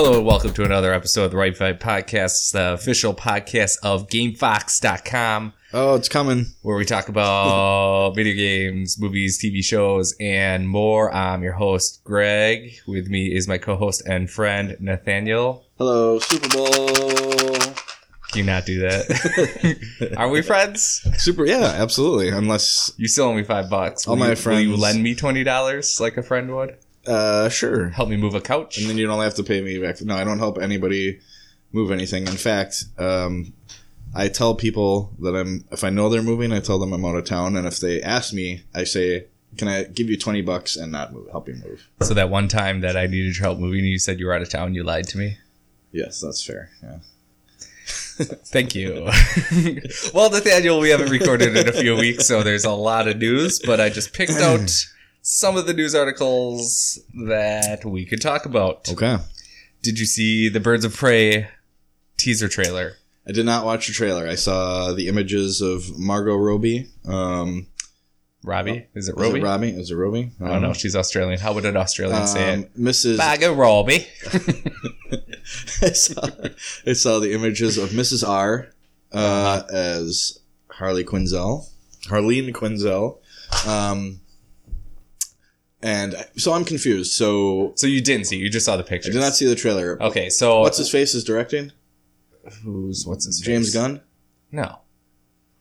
Hello and welcome to another episode of the Right Fight Podcast, the official podcast of GameFox.com, Oh, it's coming. where we talk about video games, movies, TV shows, and more. I'm your host, Greg. With me is my co-host and friend, Nathaniel. Hello, Super Bowl. Can you not do that? Are we friends? Super, yeah, absolutely. Unless, You still owe me five bucks. All Will my you, Will you friends- lend me twenty dollars like a friend would? Uh, sure. Help me move a couch. And then you don't have to pay me back. No, I don't help anybody move anything. In fact, um, I tell people that I'm, if I know they're moving, I tell them I'm out of town. And if they ask me, I say, can I give you 20 bucks and not move, help you move? so that one time that I needed your help moving, you said you were out of town. You lied to me. Yes, that's fair. Yeah. Thank you. well, Nathaniel, we haven't recorded in a few weeks, so there's a lot of news, but I just picked out some of the news articles that we could talk about. Okay. Did you see the Birds of Prey teaser trailer? I did not watch the trailer. I saw the images of Margot Robbie. Um, Robbie? Is it is Robbie? it Robbie? Is it Robbie? I don't know. She's Australian. How would an Australian say Um, it? Mrs. Margot Robbie. I saw, I saw the images of Mrs. R uh, Uh-huh. as Harley Quinzel, Harleen Quinzel, um, and so I'm confused. So so you didn't see. You just saw the picture. I pictures. did not see the trailer. Okay, so What's his face is directing? who's what's his James face? Gunn. No.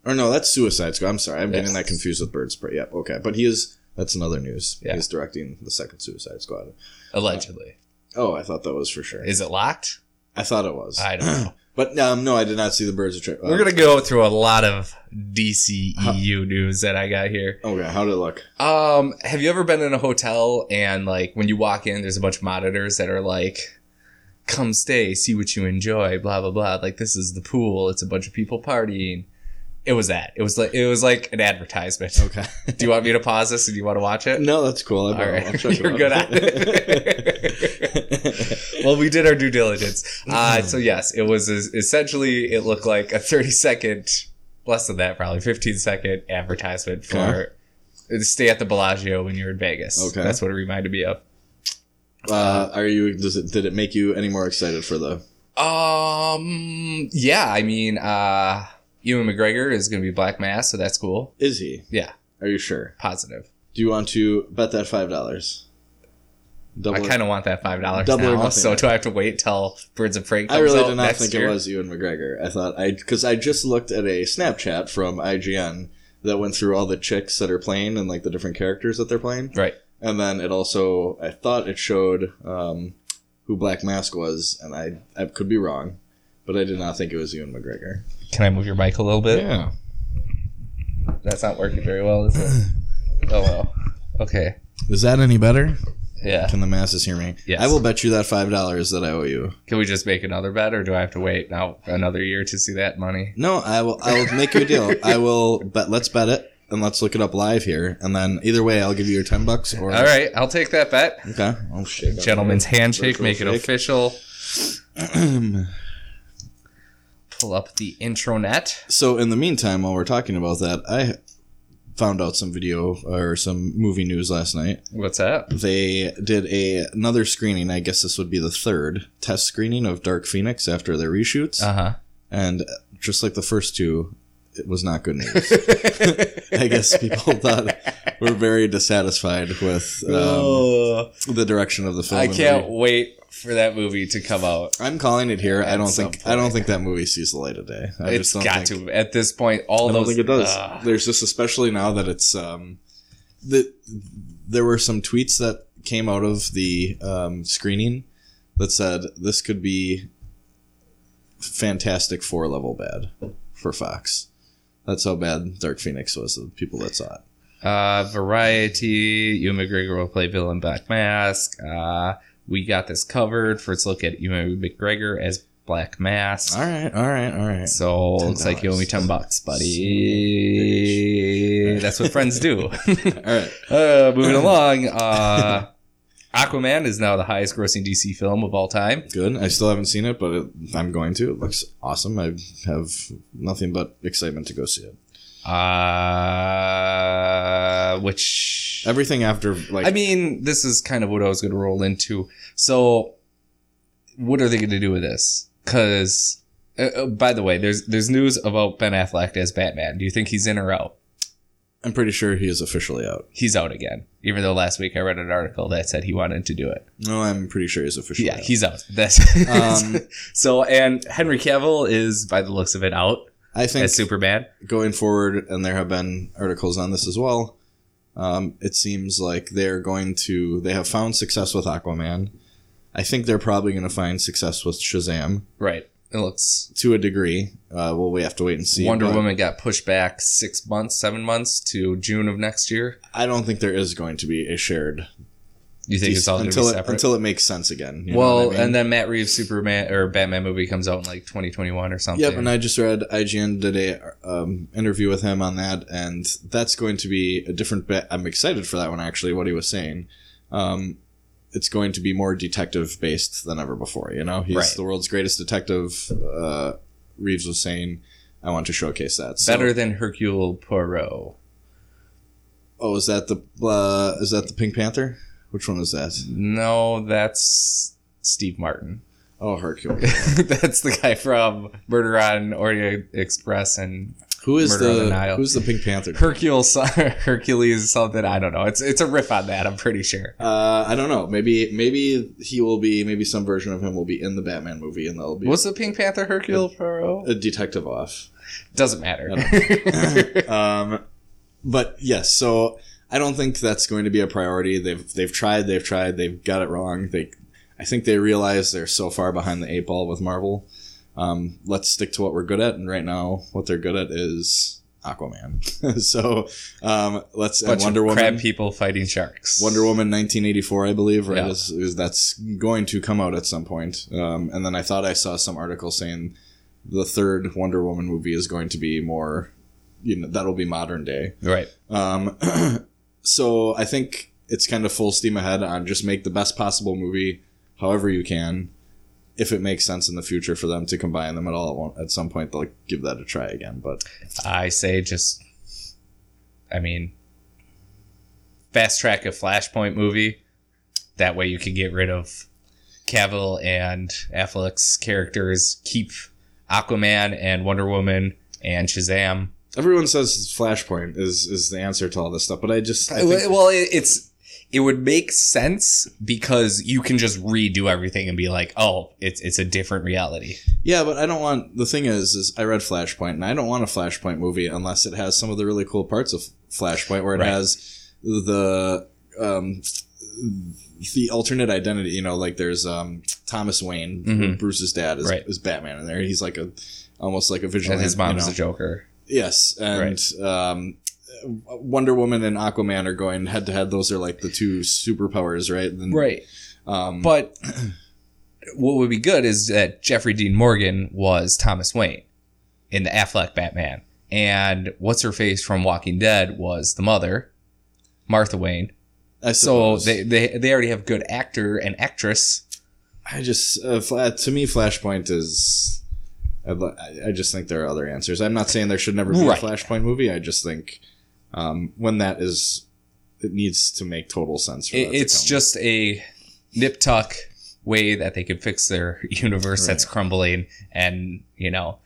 Or no, that's Suicide Squad. I'm sorry, I'm getting Yes. that confused with Bird Spray. Yep, okay, but he is. That's another news. Yeah. He's directing the second Suicide Squad. Allegedly. Oh, I thought that was for sure. Is it locked? I thought it was. I don't know. But um, no, I did not see the Birds of Prey. We're gonna go through a lot of DCEU news that I got here. Okay, how did it look? Um, have you ever been in a hotel and like when you walk in, there's a bunch of monitors that are like, "Come stay, see what you enjoy," blah blah blah. Like this is the pool. It's a bunch of people partying. It was that. It was like it was like an advertisement. Okay. Do you want me to pause this and you want to watch it? No, that's cool. I All right, I'm you're good at it. well, we did our due diligence. Uh, so yes, it was essentially it looked like a 30 second, less than that, probably 15 second advertisement for Okay. stay at the Bellagio when you're in Vegas. Okay. that's what it reminded me of. uh, are you? Does it? Did it make you any more excited for the? Um, yeah, I mean, uh, Ewan McGregor is going to be Black Mask, so that's cool. Is he? Yeah, Are you sure? positive. Do you want to bet that five dollars? I kind of want that five dollars Double or now. nothing. So do I have to wait till Birds of Prey comes I really out did not next think year? it was Ewan McGregor. I thought I because I just looked at a Snapchat from IGN that went through all the chicks that are playing and like the different characters that they're playing, Right. and then it also I thought it showed um, who Black Mask was, and I I could be wrong, but I did not think it was Ewan McGregor. Can I move your mic a little bit? Yeah. That's not working very well, is it? oh well. Okay. Is that any better? Yeah. Can the masses hear me? Yes. I will bet you that five dollars that I owe you. Can we just make another bet, or do I have to wait now another year to see that money? No, I will. I will make you a deal. I will bet. Let's bet it, and let's look it up live here, and then either way, I'll give you your ten bucks. Or All right, I'll take that bet. Okay. Oh shit. Gentleman's handshake, Virtual make it shake. official. Pull up the intronet. so in the meantime, while we're talking about that, I found out some video or some movie news last night. What's that? They did a another screening. I guess this would be the third test screening of Dark Phoenix after their reshoots, Uh huh. and just like the first two, it was not good news. I guess people thought were very dissatisfied with um, the direction of the film. I can't the- wait for that movie to come out. I'm calling it here. I don't some think. I don't point. think that movie sees the light of day. I It's just don't got think, to at this point. All I don't those. think it does. Ugh. There's just especially now that it's um, the there were some tweets that came out of the um, screening that said this could be Fantastic Four level bad for Fox. That's how bad Dark Phoenix was. The people that saw it. Uh, Variety, Ewan McGregor will play villain Black Mask. Uh, we got this covered. First look at Ewan McGregor as Black Mask. All right, all right, all right. So looks like you owe me ten bucks, buddy. That's what friends do. All right. uh, moving along. Uh, Aquaman is now the highest grossing DC film of all time. Good. I still haven't seen it, but it, I'm going to. It looks awesome. I have nothing but excitement to go see it. Uh, which Everything after like I mean, this is kind of what I was going to roll into. So what are they going to do with this? Because, uh, uh, by the way, there's there's news about Ben Affleck as Batman. Do you think he's in or out? I'm pretty sure he is officially out. He's out again. Even though last week I read an article that said he wanted to do it. No, I'm pretty sure he's officially Yeah, out. he's out. That's Um, so. And Henry Cavill is, by the looks of it, out I think as Superman. going forward, and there have been articles on this as well. Um, it seems like they're going to. They have found success with Aquaman. I think they're probably going to find success with Shazam Right. It looks. to a degree. Uh, well, we have to wait and see. Wonder but Woman got pushed back six months, seven months to June of next year. I don't think there is going to be a shared You think it's all until be it, separate? until it makes sense again. you well, I mean? and then Matt Reeves' Superman or Batman movie comes out in like 2021 or something. Yep, and I just read IGN did a um, interview with him on that, and that's going to be a different bet. I'm excited for that one actually. What he was saying, um, it's going to be more detective based than ever before. You know, he's Right. the world's greatest detective. Uh, Reeves was saying, I want to showcase that. So, Better than Hercule Poirot. Oh, is that the uh, is that the Pink Panther? Which one is that? No, that's Steve Martin. Oh, Hercule. that's the guy from Murder on Orient Express and Who is Murder on the the Nile. who's the Pink Panther? Hercules, Hercules something. I don't know. It's it's a riff on that. I'm pretty sure. Uh, I don't know. Maybe maybe he will be. Maybe some version of him will be in the Batman movie, and they'll be What's the Pink Panther Hercule Poirot? a detective off. Doesn't matter. um, but yes, so I don't think that's going to be a priority. They've they've tried, they've tried, they've got it wrong. They, I think they realize they're so far behind the eight ball with Marvel. Um, let's stick to what we're good at, and right now, what they're good at is Aquaman. so um, let's and Bunch Wonder of Woman. crab people fighting sharks. Wonder Woman 1984, I believe, right? Yeah. Is, is that's going to come out at some point. Um, and then I thought I saw some article saying the third Wonder Woman movie is going to be more, you know, that'll be modern day. Right. Um, so I think it's kind of full steam ahead on just make the best possible movie, however you can. If it makes sense in the future for them to combine them at all, at, some point they'll give that a try again. But I say just, I mean, fast track a Flashpoint movie. That way you can get rid of Cavill and Affleck's characters, keep Aquaman and Wonder Woman and Shazam. Everyone says Flashpoint is is the answer to all this stuff. But I just I think, well, it, it's it would make sense because you can just redo everything and be like, oh, it's it's a different reality. Yeah, but I don't want. The thing is, is I read Flashpoint, and I don't want a Flashpoint movie unless it has some of the really cool parts of Flashpoint, where it Right. has the um, the alternate identity. You know, like there's um, Thomas Wayne, Mhm. Bruce's dad, is, Right. is Batman in there. He's like a almost like a And vigilante. his mom's you know. a Joker. Yes, and um, Wonder Woman and Aquaman are going head to head. Those are like the two superpowers, right? And, Right. Um, But what would be good is that Jeffrey Dean Morgan was Thomas Wayne in the Affleck Batman. And what's her face from Walking Dead was the mother, Martha Wayne. So they, they they already have good actor and actress. I just uh, to me, Flashpoint is. I I just think there are other answers. I'm not saying there should never be Right. a Flashpoint movie. I just think um, when that is, it needs to make total sense. For It, to it's come. just a nip tuck way that they could fix their universe that's crumbling and, you know,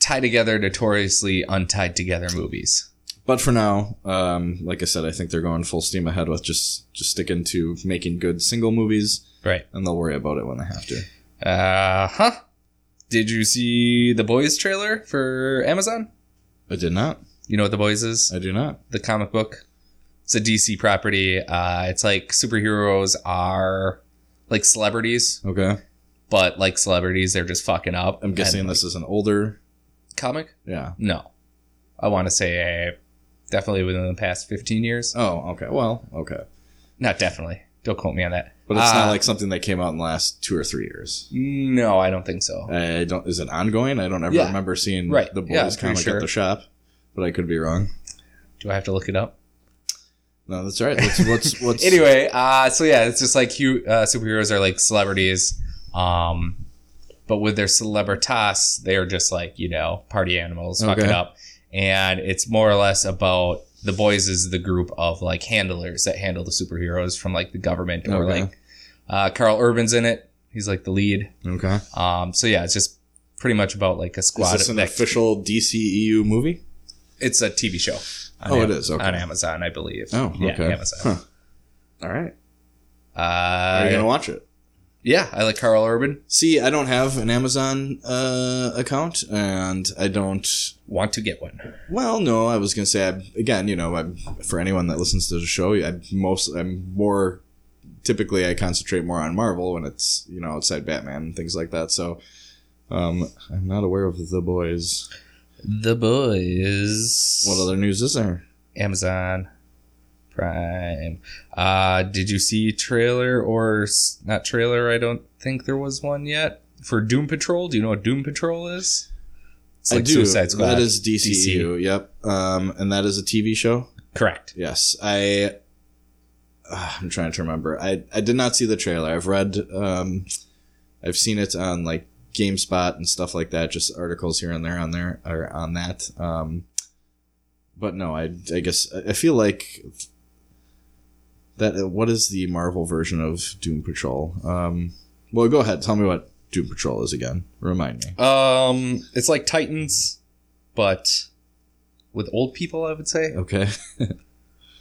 tie together notoriously untied together movies. But for now, um, like I said, I think they're going full steam ahead with just just sticking to making good single movies, Right. and they'll worry about it when they have to. Uh huh. Did you see the Boys trailer for Amazon? I did not. You know what the Boys is? I do not. The comic book. It's a DC property. Uh, it's like superheroes are like celebrities, Okay, but like celebrities, they're just fucking up. I'm guessing And, this is an older. comic. Yeah. No, I want to say definitely within the past fifteen years. Oh, okay. Well, okay. Not definitely. Don't quote me on that. But it's not Uh, like something that came out in the last two or three years. No, I don't think so. I don't. Is it ongoing? I don't ever Yeah. remember seeing Right. the boys Yeah, comic sure. at the shop, but I could be wrong. Do I have to look it up? No, that's right. What's what's what's anyway, uh, so yeah, it's just like uh, superheroes are like celebrities, um, but with their celebritas, they are just like you know party animals, fuck it up, and it's more or less about the boys is the group of like handlers that handle the superheroes from like the government or Okay. like uh, Karl Urban's in it. He's like the lead. Okay. Um, so yeah, it's just pretty much about like a squad. Is this an official DCEU movie? it's a TV show. Oh, it Am- is, okay. on Amazon, I believe. Oh, yeah, okay. Amazon. Huh. All right. Are Uh, you gonna watch it? Yeah, I like Karl Urban. See, I don't have an Amazon uh, account, and I don't. Want to get one? Well, no, I was gonna say I, again. You know, I'm, for anyone that listens to the show, I most I'm more typically I concentrate more on Marvel when it's you know outside Batman and things like that. So um, I'm not aware of the boys. The Boys. What other news is there? Amazon Prime. Uh, did you see trailer or not trailer? I don't think there was one yet for Doom Patrol. Do you know what Doom Patrol is? It's I do. Suicide Squad. That is DCU. Yep. Um, and that is a TV show. correct. Yes, I. Uh, I'm trying to remember. I I did not see the trailer. I've read. Um, I've seen it on like GameSpot and stuff like that. Just articles here and there on there or on that. Um, but no, I I guess I feel like that. uh, What is the Marvel version of Doom Patrol? Um, well, go ahead. Tell me what Doom Patrol is again. Remind me. Um, it's like Titans, but with old people. I would say. Okay.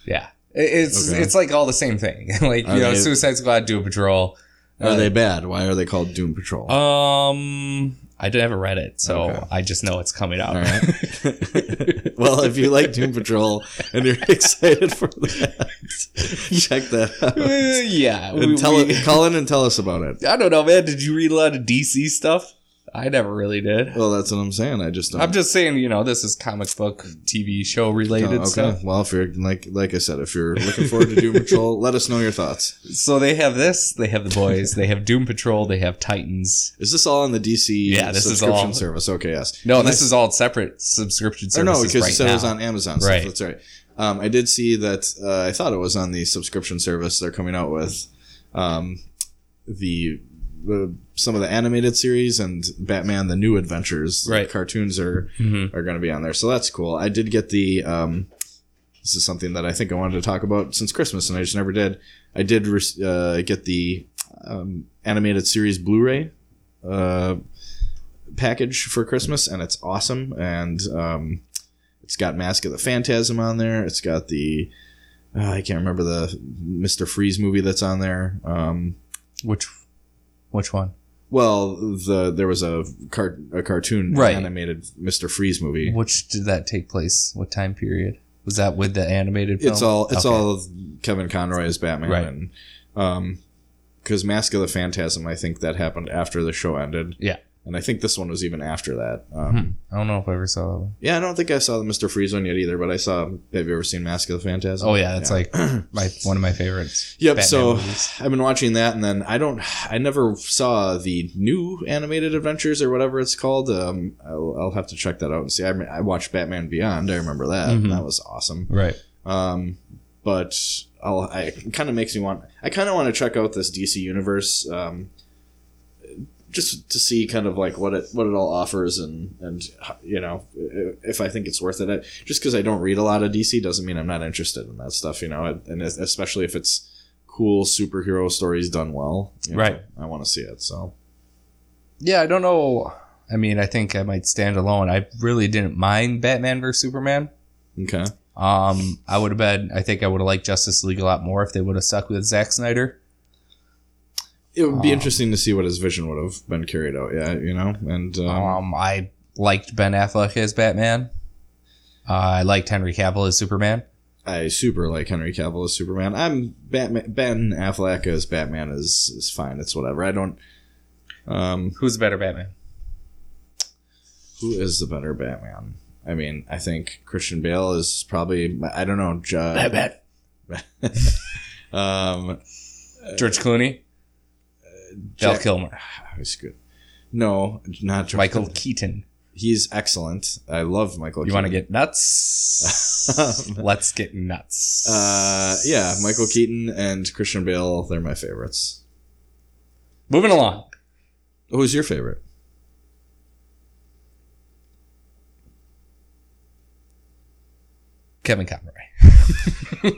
Yeah, it's Okay. it's like all the same thing. like Are you know, they- Suicide Squad, Doom Patrol. Are Uh, they bad? Why are they called Doom Patrol? Um, I never read it, so Okay. I just know it's coming out. Right. well, if you like Doom Patrol and you're excited for that, check that out. Uh, yeah, And we- tell we- it, call in and tell us about it. I don't know, man. Did you read a lot of DC stuff? I never really did. Well, that's what I'm saying. I just don't. I'm just saying, you know, this is comic book, TV show related Oh, okay. stuff. Well, if you're like like I said, if you're looking forward to Doom Patrol, let us know your thoughts. So they have this, they have the boys, they have Doom Patrol, they have Titans. Is this all on the DC Yeah, this is subscription all- service? Okay, yes. No, And this I- is all separate subscription Or no, because right you said now. it was on Amazon. so Right. That's right. Um, I did see that. Uh, I thought it was on the subscription service they're coming out with. Um, the uh, some of the animated series and Batman: The New Adventures. Right. cartoons are Mhm. are going to be on there, so that's cool. I did get the. Um, this is something that I think I wanted to talk about since Christmas, and I just never did. I did re- uh, get the um, animated series Blu-ray uh, package for Christmas, and it's awesome. And um, it's got Mask of the Phantasm on there. It's got the uh, I can't remember the Mister Freeze movie that's on there. Um, Which, which one? well, the there was a car- a cartoon Right. animated Mister Freeze movie. Which did that take place? What time period? Was that with the animated film? It's all it's Okay. all Kevin Conroy as Batman, Right. and um, because Mask of the Phantasm, I think that happened after the show ended. Yeah. And I think this one was even after that. Um, Hmm. I don't know if I ever saw that one. Yeah, I don't think I saw the Mister Freeze one yet either, but I saw. Have you ever seen Mask of the Phantasm? Oh yeah, that's like my one of my favorites. Yep. Batman so movies. I've been watching that, and then I don't. I never saw the new animated adventures or whatever it's called. Um, I'll, I'll have to check that out and see. I, I watched Batman Beyond. I remember that. Mhm. That was awesome. Right. Um, but I'll. I kind of makes me want. I kind of want to check out this DC universe. Um, just to see kind of like what it what it all offers and and you know if I think it's worth it. I, just because I don't read a lot of DC doesn't mean I'm not interested in that stuff. You know, and especially if it's cool superhero stories done well. you know, Right. I want to see it. So Yeah, I don't know. I mean, I think I might stand alone. I really didn't mind Batman versus Superman. okay. Um, I would have been. I think I would have liked Justice League a lot more if they would have stuck with Zack Snyder. It would be Um, interesting to see what his vision would have been carried out. Yeah, you know, and um, Um, I liked Ben Affleck as Batman. Uh, I liked Henry Cavill as Superman. I super like Henry Cavill as Superman. I'm Batman. Ben Affleck as Batman is is fine. It's whatever. I don't. Um, Who's the better Batman? who is the better Batman? I mean, I think Christian Bale is probably. I don't know. Ju- um, George Clooney, Val Jack- Kilmer, He's good. No, not Michael. Keaton. He's excellent. I love Michael. You want to get nuts? Let's get nuts. Uh, yeah, Michael Keaton and Christian Bale. They're my favorites. Moving along. Who's your favorite? Kevin Conroy.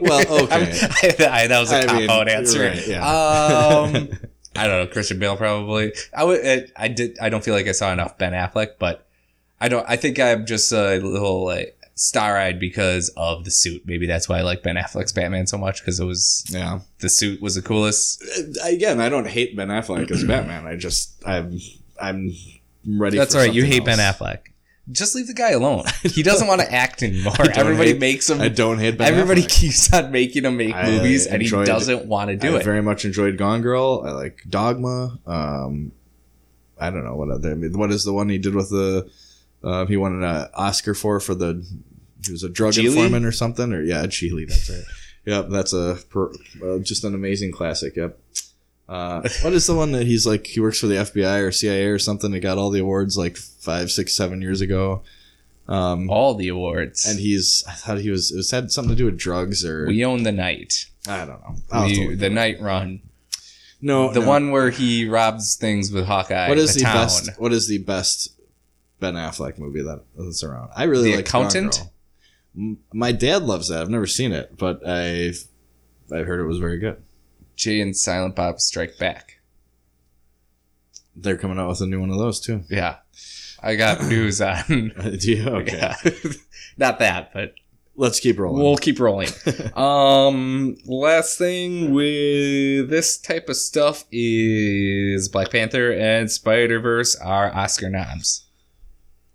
Well, okay. I, that was a I cop out answer. right, yeah. Um, I don't know Christian Bale probably. I would. It, I did. I don't feel like I saw enough Ben Affleck, but I don't. I think I'm just a little like star eyed because of the suit. Maybe that's why I like Ben Affleck's Batman so much because it was Yeah. the suit was the coolest. Uh, again, I don't hate Ben Affleck as Batman. I just I'm I'm ready. That's for all right. You something hate Ben. Affleck. Just leave the guy alone. He doesn't want to act anymore. Everybody hate- makes him. I don't hate Ben Everybody Affleck. keeps on making him make I, uh, movies, and he doesn't want to do I it. very much enjoyed Gone Girl. I like Dogma. Um, I don't know what other. I mean, what is the one he did with the? Uh, he won an Oscar for for the. He was a drug Gigli? informant or something, or yeah, Gigli. That's right. yep, that's a per, uh, just an amazing classic. Yep. Uh, what is the one that he's like? He works for the FBI or CIA or something. He got all the awards like five, six, seven years ago. Um, All the awards. and he's I thought he was it was had something to do with drugs or we own the night. I don't know. I'll have We, look the night run. no, The no. one where he robs things with Hawkeye. What is the, town. best? What is the best Ben Affleck movie that that's around? I really The like Accountant? My dad loves that. I've never seen it, but I've I heard it was very good. Jay and Silent Bob Strike Back. They're coming out with a new one of those too. Yeah. I got news on. Do you? Okay, Yeah. Not that, but let's keep rolling. we'll keep rolling. um, last thing with this type of stuff is Black Panther and Spider Verse are Oscar noms.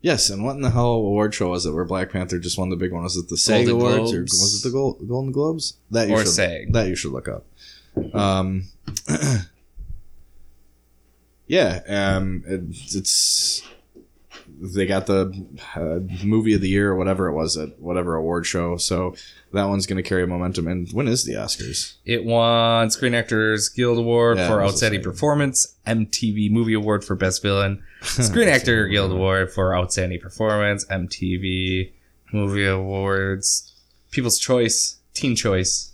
yes, and what in the hell award show was it where Black Panther just won the big one? Was it the SAG Golden Awards or was it the Gold, Golden Globes? That you Or should, SAG. That you should look up. Um, yeah, um, it, it's they got the uh, movie of the year or whatever it was at whatever award show. So that one's going to carry momentum. And when is the Oscars? It won Screen Actors Guild Award Yeah, for it was the Outstanding. Performance, MTV Movie Award for Best Villain, Screen Actor Guild Award for Outstanding Performance, MTV Movie Awards, People's Choice, Teen Choice,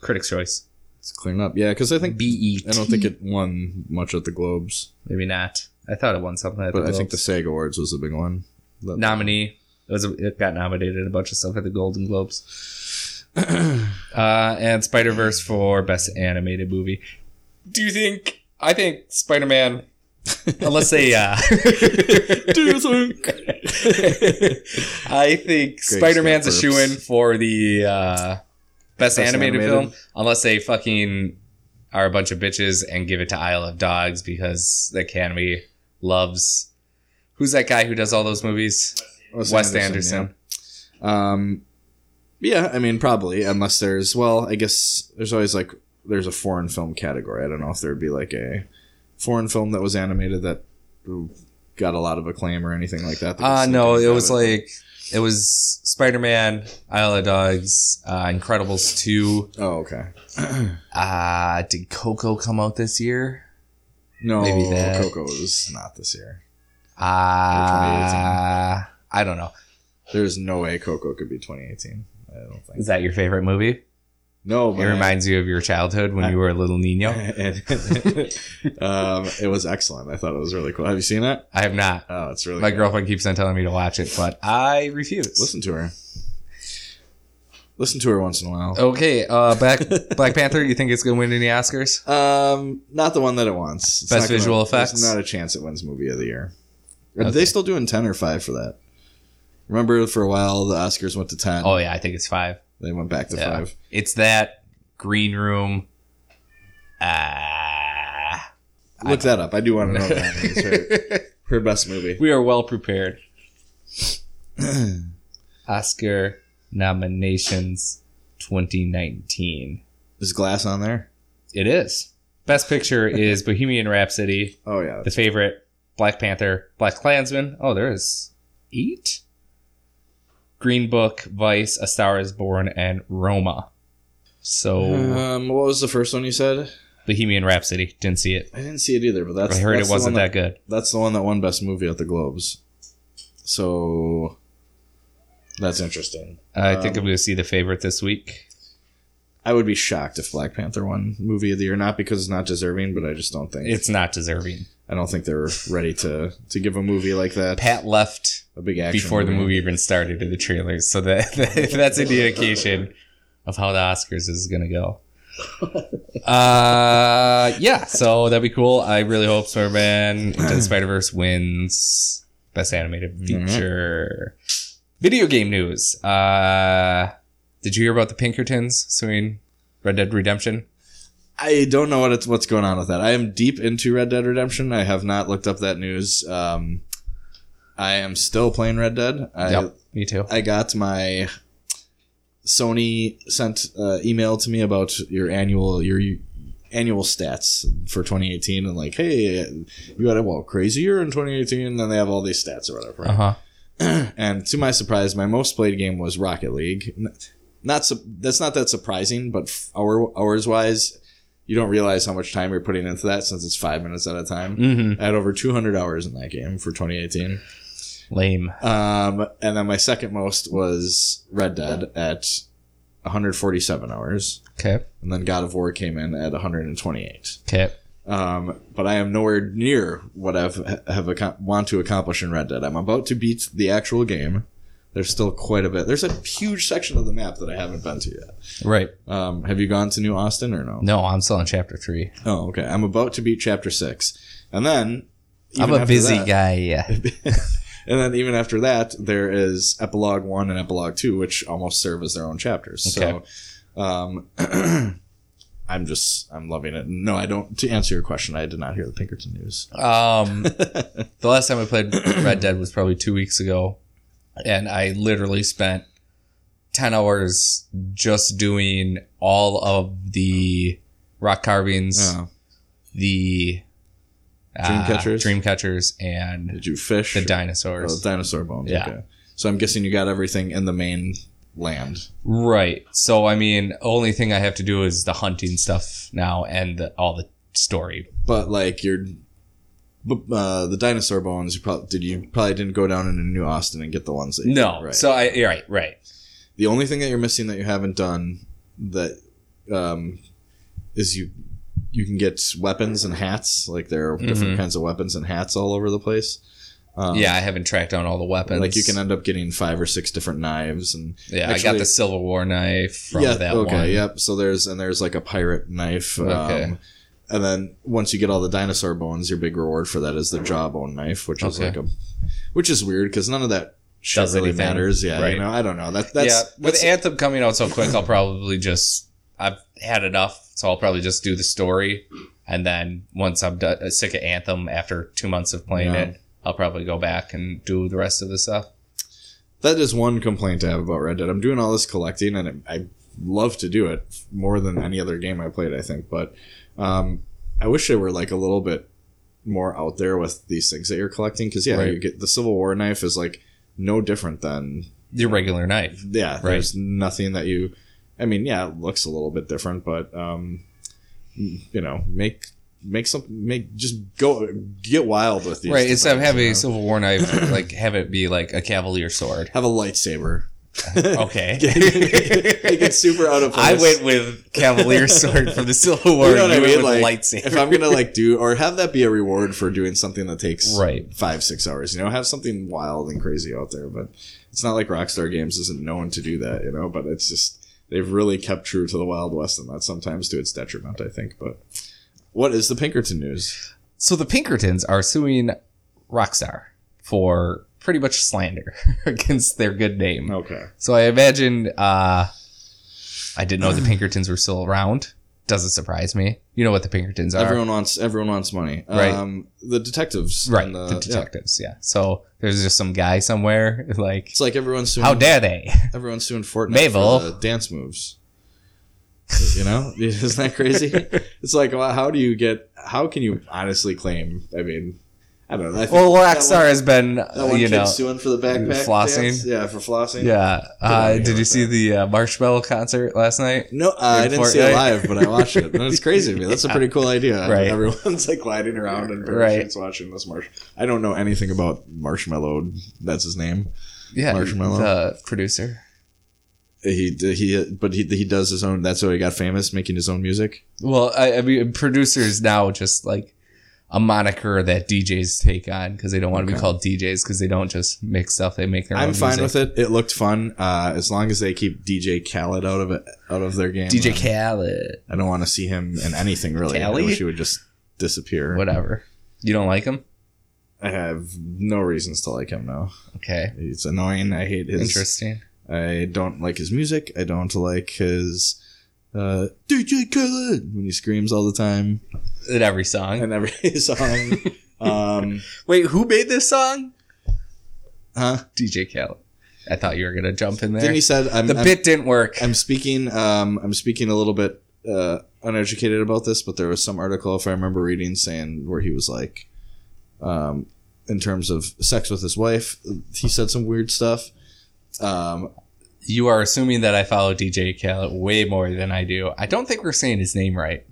Critics' Choice, It's clearing up. Yeah, because I think BET. I don't think it won much at the Globes, Maybe not. I thought it won something at but the I think the. SAG Awards was a big one. That- nominee. It was. It got nominated a bunch of stuff at the Golden Globes. uh, and Spider Verse for Best Animated Movie. Do you think? I think Spider Man. Unless they. Uh, Do you think? I think Spider Man's a shoe in for the uh, best, Best animated, animated? film, unless they fucking are a bunch of bitches and give it to Isle of Dogs because the Academy loves. Who's that guy who does all those movies? Wes Anderson. yeah. Um, yeah, I mean, probably unless there's well, I guess there's always like there's a foreign film category. I don't know if there'd be like a foreign film that was animated that got a lot of acclaim or anything like that. that Uh no, it was of like it was Spider Man, Isle of Dogs, uh, Incredibles two. oh okay, Uh did Coco come out this year? no, Maybe that. Coco was not this year. Uh I don't know. There's no way Coco could be 2018. I don't think. Is that your favorite movie? No, It reminds you of your childhood when I- you were a little Nino. um, it was excellent. I thought it was really cool. Have you seen it? I have not. Oh, it's really My good. girlfriend keeps on telling me to watch it, but I refuse. Listen to her. Listen to her once in a while. Okay, uh, Black Black Panther. You think it's gonna win any Oscars? Um, not the one that it wants. It's Best gonna- visual there's effects? Not a chance it wins movie of the year. Are Okay. they still doing ten or five for that? Remember, for a while the Oscars went to ten. Oh yeah, I think it's five. They went back to Yeah. five. It's that Green Room. Ah. Look that up. I do want to know that is her, her best movie. we are well prepared. Oscar nominations 2019. Is Glass on there? It is. Best picture is Bohemian Rhapsody, Oh yeah. The Favorite, Black Panther, BlacKkKlansman. Oh, there's eight. Green Book, Vice, A Star Is Born, and Roma. So Um, what was the first one you said? Bohemian Rhapsody. Didn't see it. I didn't see it either, but that's I heard that's it the wasn't one that good. That's the one that won Best Movie at the Globes. So that's interesting. I think Um, I'm going to see The Favorite this week. I would be shocked if Black Panther won Movie of the Year, not because it's not deserving, but I just don't think It's not deserving. I don't think they're ready to to give a movie like that Pat left a big action before the movie even started in the trailers, so that that's an indication of how the Oscars is going to go. uh, yeah. So that'd be cool. I really hope Spider-Man Into the Spider-Verse wins Best Animated Feature. Video game news. Uh, did you hear about the Pinkertons suing Red Dead Redemption? I don't know what it's what's going on with that. I am deep into Red Dead Redemption. I have not looked up that news. Um, I am still playing Red Dead. I, yep, me too. I got my Sony sent uh, email to me about your annual your annual stats for 2018 and like, hey, you had a well crazy year in 2018, and then they have all these stats or whatever. Uh huh. and to my surprise, my most played game was Rocket League. Not su- that's not that surprising, but hour hours wise, you don't realize how much time you're putting into that since it's five minutes at a time. Mm-hmm. I had over 200 hours in that game for 2018. Lame. Um, and then my second most was Red Dead at 147 hours, Okay. and then God of War came in at 128. Okay. Um, but I am nowhere near what I've have ac- want to accomplish in Red Dead. I'm about to beat the actual game. There's still quite a bit. There's a huge section of the map that I haven't been to yet. Right. Um, have you gone to New Austin or no? No, I'm still in chapter three. Oh, okay. I'm about to beat chapter six, and then I'm a busy that- guy. Yeah. and then even after that, there is epilogue one and epilogue two, which almost serve as their own chapters. Okay. So, um, I'm just I'm loving it. No, I don't. To answer your question, I did not hear the Pinkerton news. Um, the last time I played Red Dead was probably two weeks ago, and I literally spent ten hours just doing all of the rock carvings, Oh. the Dream catchers? dream catchers, and Did you fish the dinosaurs? Oh, dinosaur bones? Yeah. Okay. So I'm guessing you got everything in the main land. Right. So I mean, only thing I have to do is the hunting stuff now and the, all the story. But like your, but, uh, the dinosaur bones, you probably did. You probably didn't go down into New Austin and get the ones that. You No. Right. So I you're right. Right. The only thing that you're missing that you haven't done that um, is you you can get weapons and hats. Like there are different Mhm. kinds of weapons and hats all over the place. Um, yeah, I haven't tracked down all the weapons. Like you can end up getting five or six different knives and Yeah, I got the Civil War knife from yeah. that okay. one. Yep. So there's and there's like a pirate knife. Okay. Um, and then once you get all the dinosaur bones, your big reward for that is the jawbone knife, which is like a, which is weird because none of that shit Does really anything. matters. Yeah, Right. you know, I don't know. That that's yeah, with that's- Anthem coming out so quick, I'll probably just I've had enough, so I'll probably just do the story, and then once I'm done, uh, sick of Anthem after two months of playing Yeah. it, I'll probably go back and do the rest of the stuff. that is one complaint I have about Red Dead. I'm doing all this collecting, and I, I love to do it more than any other game I played. I think, but um, I wish they were like a little bit more out there with these things that you're collecting. Because yeah, Right. you get the Civil War knife is like no different than Your regular knife. yeah. There's nothing that you. I mean, yeah, it looks a little bit different, but um, you know, make make some make just go get wild with these. Right, instead of having you a? Civil War knife, like have it be like a Cavalier sword. have a lightsaber. Okay. it gets super out of place. I went with Cavalier sword for the Civil War. You know what I mean? Like, lightsaber. if I'm gonna like do or have that be a reward for doing something that takes Right. five six hours, you know, have something wild and crazy out there. But it's not like Rockstar Games isn't known to do that, you know. But it's just they've really kept true to the Wild West, and that sometimes to its detriment, I think. But what is the Pinkerton news? So the Pinkertons are suing Rockstar for pretty much slander against their good name. Okay, So I imagine uh I didn't know the Pinkertons were still around. Doesn't surprise me. You know what the Pinkertons are. everyone wants everyone wants money, Right. Um, the detectives, right, the, the, yeah. detectives, yeah. So there's just some guy somewhere like It's like everyone's suing. how dare they? Everyone's suing Fortnite Mabel. for the dance moves. You know, isn't that crazy? It's like, well, how do you get? How can you honestly claim? I mean, I don't know. I well, that one- has been That one you know suing for the backpack flossing. dance? Yeah, for flossing. yeah. Uh, did you see the uh, Marshmello concert last night? No, uh, I didn't see it live, but I watched it. It's crazy to me. That's a pretty cool idea. Right. Everyone's like gliding around and Right. watching this marsh. I don't know anything about Marshmello. That's his name. Yeah, Marshmello. the producer. He he, but he he does his own. That's how he got famous, making his own music. Well, I, I mean, producers now just like a moniker that DJs take on because they don't want to be called DJs because they don't just make stuff; they make their own. I'm fine music. with it. It looked fun uh, as long as they keep DJ Khaled out of it, out of their game. DJ Khaled, I don't want to see him in anything really. Khaled? I wish he would just disappear. whatever. You don't like him? I have no reasons to like him now. Okay, He's annoying. I hate his. interesting. I don't like his music. I don't like his uh, DJ Khaled when he screams all the time In every song. In every song. um, Wait, who made this song? huh? DJ Khaled. I thought you were gonna jump in there. Then he said, "I'm, the I'm, bit didn't work. I'm speaking. Um, I'm speaking a little bit uh, uneducated about this, but there was some article, if I remember reading, saying where he was like, um, in terms of sex with his wife, he said some weird stuff. Um, you are assuming that I follow DJ Khaled way more than I do. I don't think we're saying his name right.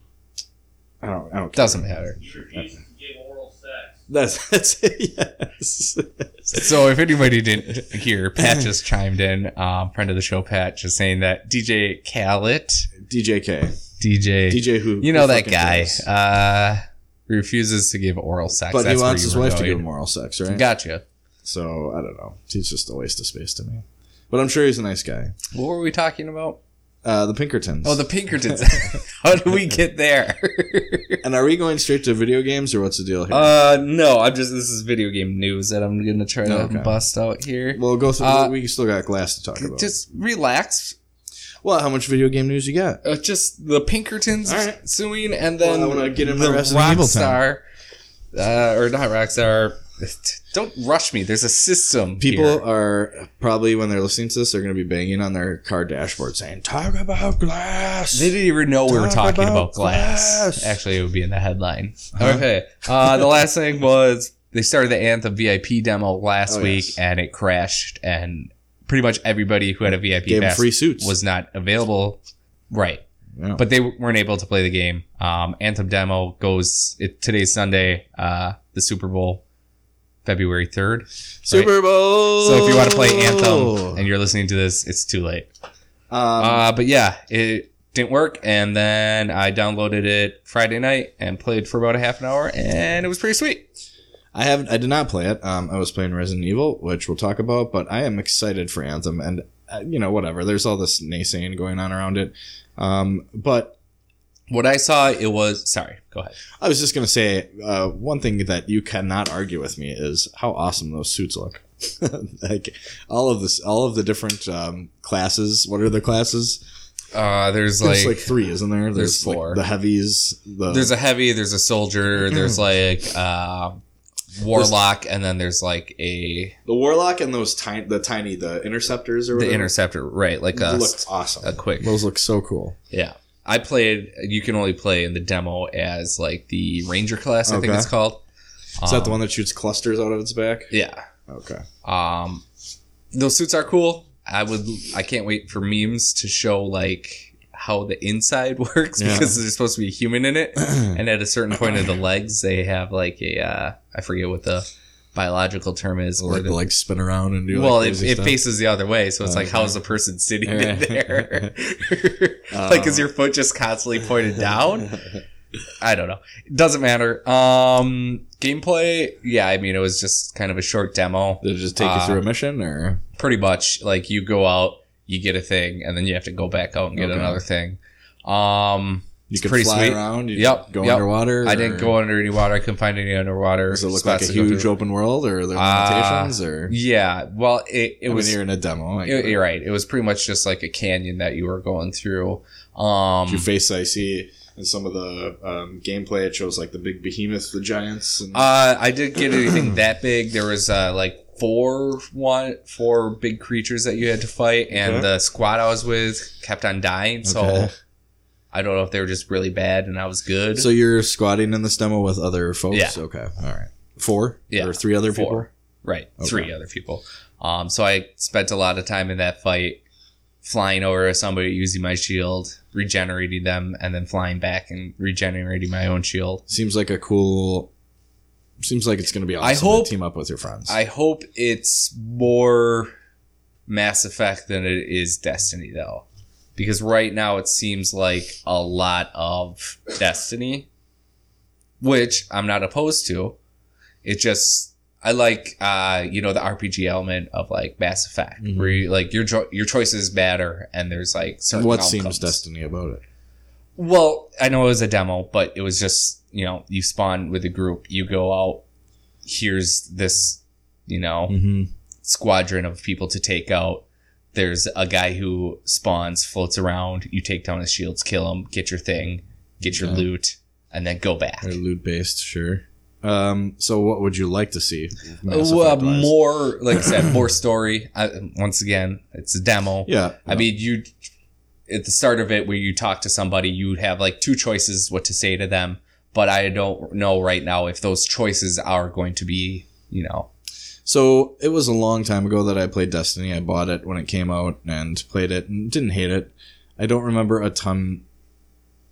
I don't. I don't. Care. Doesn't matter. Give oral sex. That's that's it. Yes. So if anybody didn't hear, Pat just chimed in, um, friend of the show, Pat, just saying that DJ Khaled, DJK. DJ, DJ who you know who that guy, uh, refuses to give oral sex. But he That's where wants his were wife to give him oral sex, right? Gotcha. So I don't know. He's just a waste of space to me. But I'm sure he's a nice guy. What were we talking about? Uh, the Pinkertons. Oh, the Pinkertons. How do we get there? and are we going straight to video games or what's the deal here? uh, no, I'm just this is video game news that I'm gonna try to Okay. bust out here. we'll go through. uh, we still got glass to talk about. Just relax. well, how much video game news you got? Uh, just the Pinkertons right. suing, and then Well, I wanna get in the Resident Rockstar, uh, or not Rockstar. Don't rush me. There's a system. People here. are probably when they're listening to this, they're going to be banging on their car dashboard saying, "Talk about glass." They didn't even know we were talking about about, glass. glass. Actually, it would be in the headline. Okay. Uh, the last thing was they started the Anthem VIP demo last Oh, week, yes. and it crashed, and pretty much everybody who had a VIP Gave pass free suits. was not available. Right. Yeah. But they weren't able to play the game. Um, Anthem demo goes it, today's Sunday, uh, the Super Bowl, February third. Super Bowl. So if you want to play Anthem and you're listening to this, it's too late. um, Uh, but yeah, it didn't work, and then I downloaded it Friday night and played for about a half an hour, and it was pretty sweet. I have I did not play it. Um, I was playing Resident Evil, which we'll talk about, but I am excited for Anthem, and uh, you know whatever. There's all this naysaying going on around it, um, but What I saw, it was sorry. Go ahead. I was just gonna say uh, one thing that you cannot argue with me is how awesome those suits look. like all of this, all of the different um, classes. What are the classes? Uh, there's There's like, like three, isn't there? there's like, four. the heavies. The there's a heavy, there's a soldier, there's like uh, warlock, and then there's like a the warlock and those tiny, the tiny, the interceptors or the interceptor, right? Like a, looks awesome. a quick Those look so cool. Yeah. I played. You can only play in the demo as like the ranger class. I think Okay. it's called. Is that the Um, one that shoots clusters out of its back? Yeah. Okay. Um, those suits are cool. I would. I can't wait for memes to show like how the inside works Yeah. because there's supposed to be a human in it, and at a certain point of the legs, they have like a. Uh, I forget what the biological term is. Or like, the- spin around and do well, like it, it faces the other way, so it's like, Okay. how's the person sitting in there? like, is your foot just constantly pointed down? I don't know. It doesn't matter. Um, gameplay, yeah, I mean, it was just kind of a short demo. Did it just take you Uh, through a mission or? Pretty much, like you go out, you get a thing, and then you have to go back out and get Okay. another thing. Um, You it's could pretty fly sweet. around. You Yep, Go yep. underwater. I didn't go under any water. I couldn't find any underwater. Does it look like a huge open world, or are there Uh, limitations? or Yeah, well, it, it I was mean, you're in a demo. It- you're right. It was pretty much just like a canyon that you were going through. Um, Your face, I see in some of the um, gameplay. It shows like the big behemoth, the giants. And, uh, I didn't get anything that big. There was uh, like four one four big creatures that you had to fight, and Okay. the squad I was with kept on dying. So Okay. I don't know if they were just really bad and I was good. so you're squatting in this demo with other folks. Yeah. Okay. All right. Four. Yeah. Or three other Four. people. right, Okay. three other people. Um, so I spent a lot of time in that fight. Flying over somebody using my shield, regenerating them, and then flying back and regenerating my own shield. Seems like a cool. Seems like it's going to be awesome. I hope- to team up with your friends. I hope it's more Mass Effect than it is Destiny, though. Because right now it seems like a lot of Destiny. which I'm not opposed to. It just I like uh you know the RPG element of like Mass Effect Mhm. where you, like your your choices matter and there's like certain what outcomes. seems Destiny about it? Well, I know it was a demo, but it was just, you know, you spawn with a group, you go out, here's this, you know, Mm-hmm. squadron of people to take out. There's a guy who spawns, floats around, you take down his shields, kill him, get your thing, get your Yeah. loot, and then go back. Or loot based, sure. Um, so what would you like to see? Uh, more, like I said, more story. I, once again, it's a demo. Yeah. I mean, you at the start of it, where you talk to somebody, you have like two choices what to say to them. But I don't know right now if those choices are going to be, you know, So it was a long time ago that I played Destiny. I bought it when it came out and played it and didn't hate it. I don't remember a ton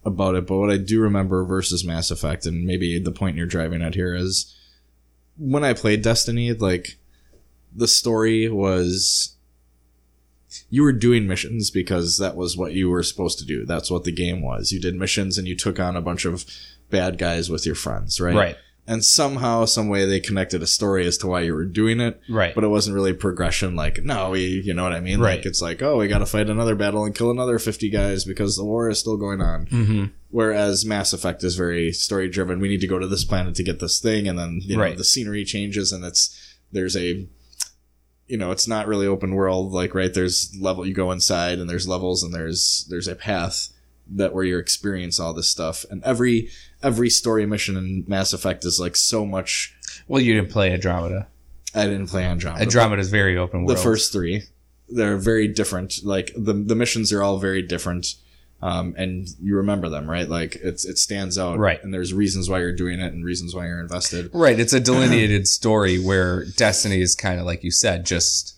about it, but what I do remember versus Mass Effect, and maybe the point you're driving at here is when I played Destiny, like the story was you were doing missions because that was what you were supposed to do. That's what the game was. You did missions and you took on a bunch of bad guys with your friends, right? right, And somehow, some way, they connected a story as to why you were doing it. Right, but it wasn't really progression like no we you know what i mean? Right. like it's like oh we gotta fight another battle and kill another 50 guys because the war is still going on. Hmm whereas mass effect is very story driven we need to go to this planet to get this thing and then you know Right. the scenery changes and it's there's a you know it's not really open world. Like right there's level you go inside and there's levels and there's there's a path that where you experience all this stuff. And every every story mission in mass effect is like so much Well, you didn't play Andromeda. i didn't play andromeda Andromeda is very open world. the first three they're very different like the the missions are all very different um, and you remember them right like it's it stands out Right. and there's reasons why you're doing it and reasons why you're invested right? It's a delineated story where Destiny is kind of like you said, just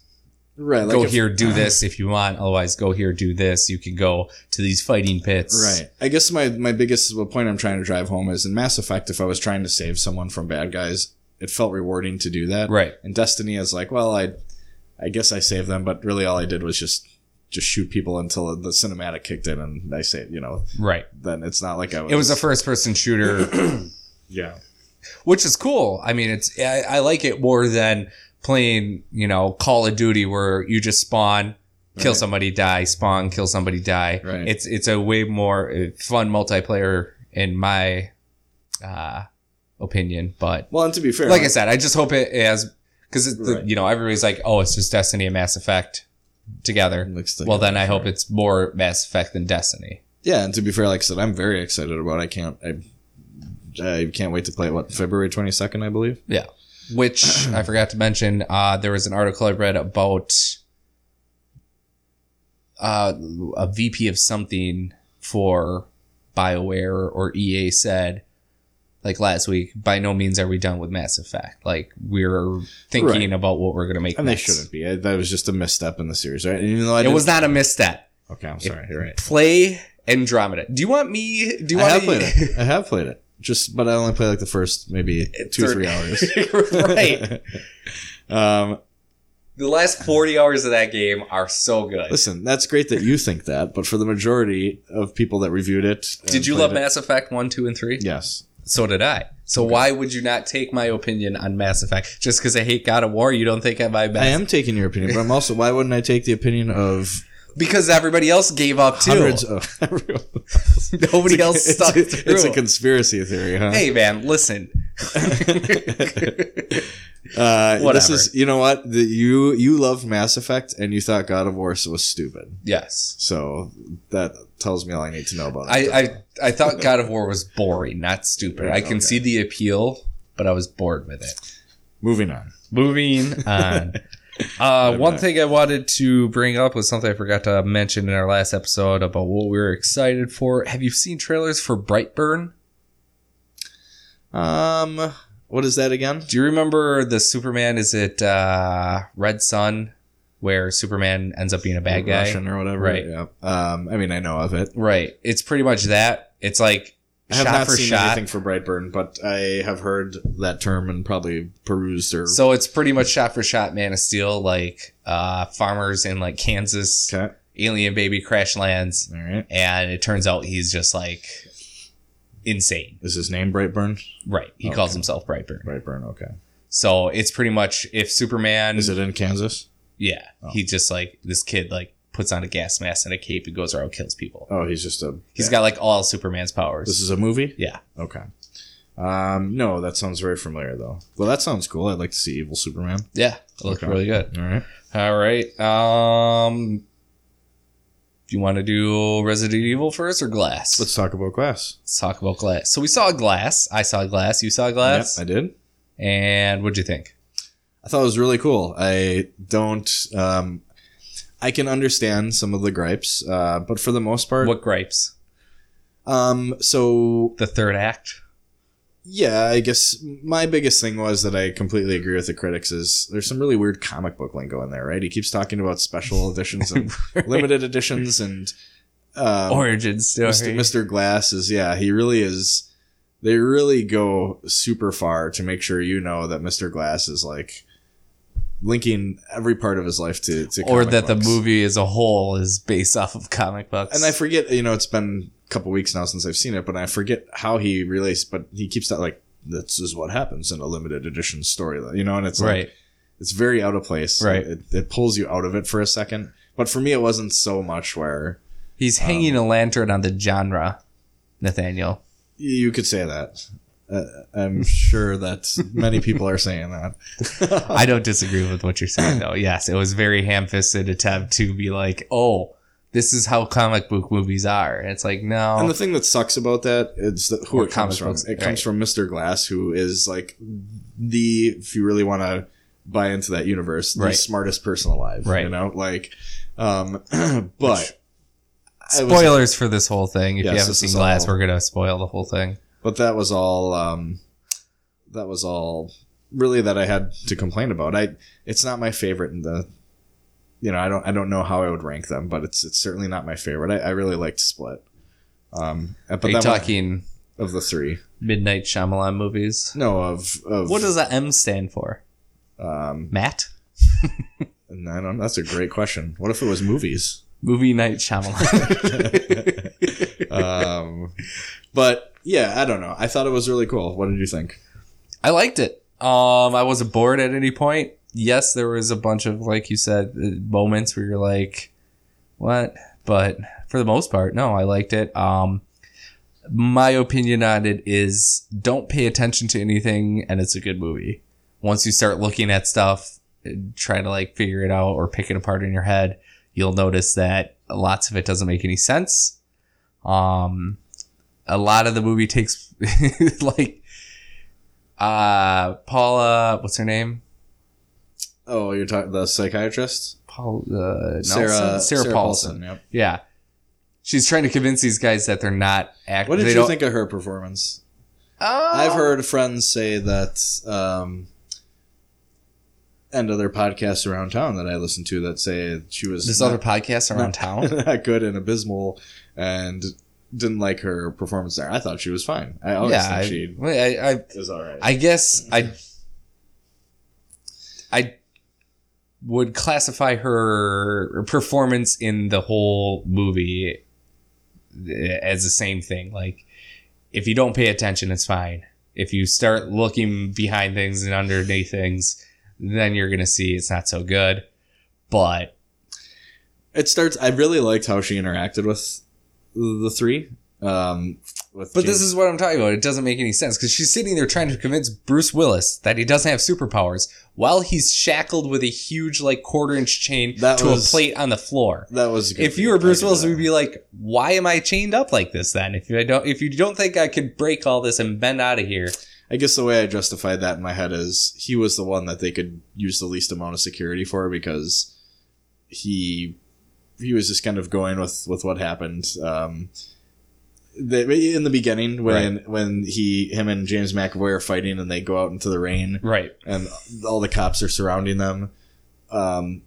right go if- here, do this if you want. Otherwise, go here, do this. You can go to these fighting pits. right i guess my my biggest point i'm trying to drive home is in mass effect if i was trying to save someone from bad guys it felt rewarding to do that Right. and destiny is like well i i guess i saved them but really all i did was just just shoot people until the cinematic kicked in and i say you know Right. then it's not like i was It was a first person shooter. yeah which is cool. I mean, it's I, I like it more than playing, you know, Call of Duty where you just spawn, kill Right. somebody, die, spawn, kill somebody, die. Right. It's it's a way more uh, fun multiplayer in my uh, opinion. But well and to be fair like I said, I just hope it has because Right. you know everybody's like, oh, it's just Destiny and Mass Effect together. Like Well, then I hope it's more Mass Effect than Destiny. Yeah, and to be fair, like I said, I'm very excited about. It. I can't. I, I can't wait to play. it, What February 22nd, I believe. Yeah. Which I forgot to mention, uh, there was an article I read about uh, a VP of something for BioWare or EA said, like last week, by no means are we done with Mass Effect. Like, we're thinking Right. about what we're going to make And they shouldn't be. I, that was just a misstep in the series, right? Even though I It was not a misstep. Okay, I'm sorry. You're right. Play Andromeda. Do you want me? Do you I want have me? played it. I have played it. Just, but I only play like the first maybe two, three hours. right. um, The last 40 hours of that game are so good. listen, that's great that you think that, but for the majority of people that reviewed it, Did you love it- Mass Effect 1, 2, and 3? Yes. So did I. So why would you not take my opinion on Mass Effect? Just because I hate God of War, you don't think I'm my best? I am taking your opinion, but I'm also. Why wouldn't I take the opinion of Because everybody else gave up too. hundreds of? Nobody else stuck it's, through. it's a conspiracy theory, huh? hey man, listen. Uh, this Whatever. is you know what the, you you loved Mass Effect and you thought God of War was stupid. yes. So that tells me all I need to know about it. I, I I thought God of War was boring, not stupid. I can Okay. see the appeal, but I was bored with it. Moving on. Moving on. Uh, one thing I wanted to bring up was something I forgot to mention in our last episode about what we were excited for. Have you seen trailers for Brightburn? Um, what is that again? Do you remember the Superman? Is it uh, Red Sun, where Superman ends up being a bad guy? Russian or whatever. Right. Yeah. Um, I mean, I know of it. Right. It's pretty much that. It's like I have shot not for seen shot. anything for Brightburn, but I have heard that term and probably perused or. So it's pretty much shot for shot Man of Steel, like uh, farmers in like Kansas, okay. alien baby crash lands, All right. and it turns out he's just like insane. Is his name Brightburn? Right. He calls himself Brightburn. Brightburn. Okay. So it's pretty much if Superman Is it in Kansas? Yeah. Oh. He just like this kid like puts on a gas mask and a cape and goes around and kills people. Oh, he's just a. He's got like all Superman's powers. This is a movie. yeah. Okay. Um, no, that sounds very familiar though. Well, that sounds cool. I'd like to see Evil Superman. Yeah. It looked Okay. really good. All right. All right. Um do you want to do Resident Evil first or Glass? Let's talk about Glass. Let's talk about Glass. So we saw Glass. I saw Glass. You saw Glass. Yep, I did. and what'd you think? I thought it was really cool. I don't. Um, I can understand some of the gripes, uh, but for the most part, What gripes? um, so The third act. yeah, I guess my biggest thing was that I completely agree with the critics. Is there's some really weird comic book lingo in there, right? He keeps talking about special editions and limited editions and um, Origin story. Mr. Mr. Glass is yeah, he really is. They really go super far to make sure you know that Mr. Glass is like linking every part of his life to, to or that books. the movie as a whole is based off of comic books. And I forget, you know, it's been a couple weeks now since I've seen it, but I forget how he relates. But he keeps that like this is what happens in a limited edition story, you know, and it's like, right. it's very out of place. Right. It, it pulls you out of it for a second. But for me, it wasn't so much where He's Um, hanging a lantern on the genre, Nathaniel. you could say that. Uh, I'm sure that many people are saying that. I don't disagree with what you're saying, though. Yes, it was very ham-fisted attempt to be like, "Oh, this is how comic book movies are." And it's like, no, And the thing that sucks about that is that who Or it comes from. books, It comes from Mr. Glass, who is like the if you really want to buy into that universe, the Right. smartest person alive. Right. You know, like, um, but was- spoilers for this whole thing. If Yes, you haven't seen Glass, we're gonna spoil the whole thing. But that was all. Um, that was all really that I had to complain about. I it's not my favorite in the. You know, I don't. I don't know how I would rank them, but it's it's certainly not my favorite. I, I really liked Split. Um, but Are you talking of the three. M. Night Shyamalan movies? No, of of What does the M stand for? um Matt? I don't that's a great question. What if it was movies? Movie Night Shyamalan. um but yeah, I don't know. I thought it was really cool. What did you think? I liked it. Um, I wasn't bored at any point. Yes, there was a bunch of, like you said, uh, moments where you're like, "What?" But for the most part, no, I liked it. Um, my opinion on it is, don't pay attention to anything, and it's a good movie. Once you start looking at stuff, and trying to like figure it out or pick it apart in your head, you'll notice that lots of it doesn't make any sense. Um, a lot of the movie takes like uh Paula what's her name? Oh, you're talking the psychiatrist? Paul uh, Sarah Nelson? Sarah, Paulson. Yep. Yeah. She's trying to convince these guys that they're not acting. What did you think of her performance? Uh, I've heard friends say that um and other podcasts around town that I listen to that say she was There's not- other podcasts around town. not good and abysmal and didn't like her performance there. I thought she was fine. I always yeah, think she I, I was all right. I guess I I would classify her performance in the whole movie eh, as the same thing. Like if you don't pay attention, it's fine. If you start looking behind things and underneath things, then you're gonna see it's not so good. But it starts. I really liked how she interacted with the three. Um, with But James- this is what I'm talking about. It doesn't make any sense because she's sitting there trying to convince Bruce Willis that he doesn't have superpowers while he's shackled with a huge, like, quarter inch chain That to was- a plate on the floor. that was. good If you were Bruce Willis, you'd be like, "Why am I chained up like this?" Then, if I don't, if you don't think I could break all this and bend out of here, I guess the way I justified that in my head is he was the one that they could use the least amount of security for because he he was just kind of going with with what happened. Um, the, in the beginning when when he him and James McAvoy are fighting and they go out into the rain right? and all the cops are surrounding them. Um,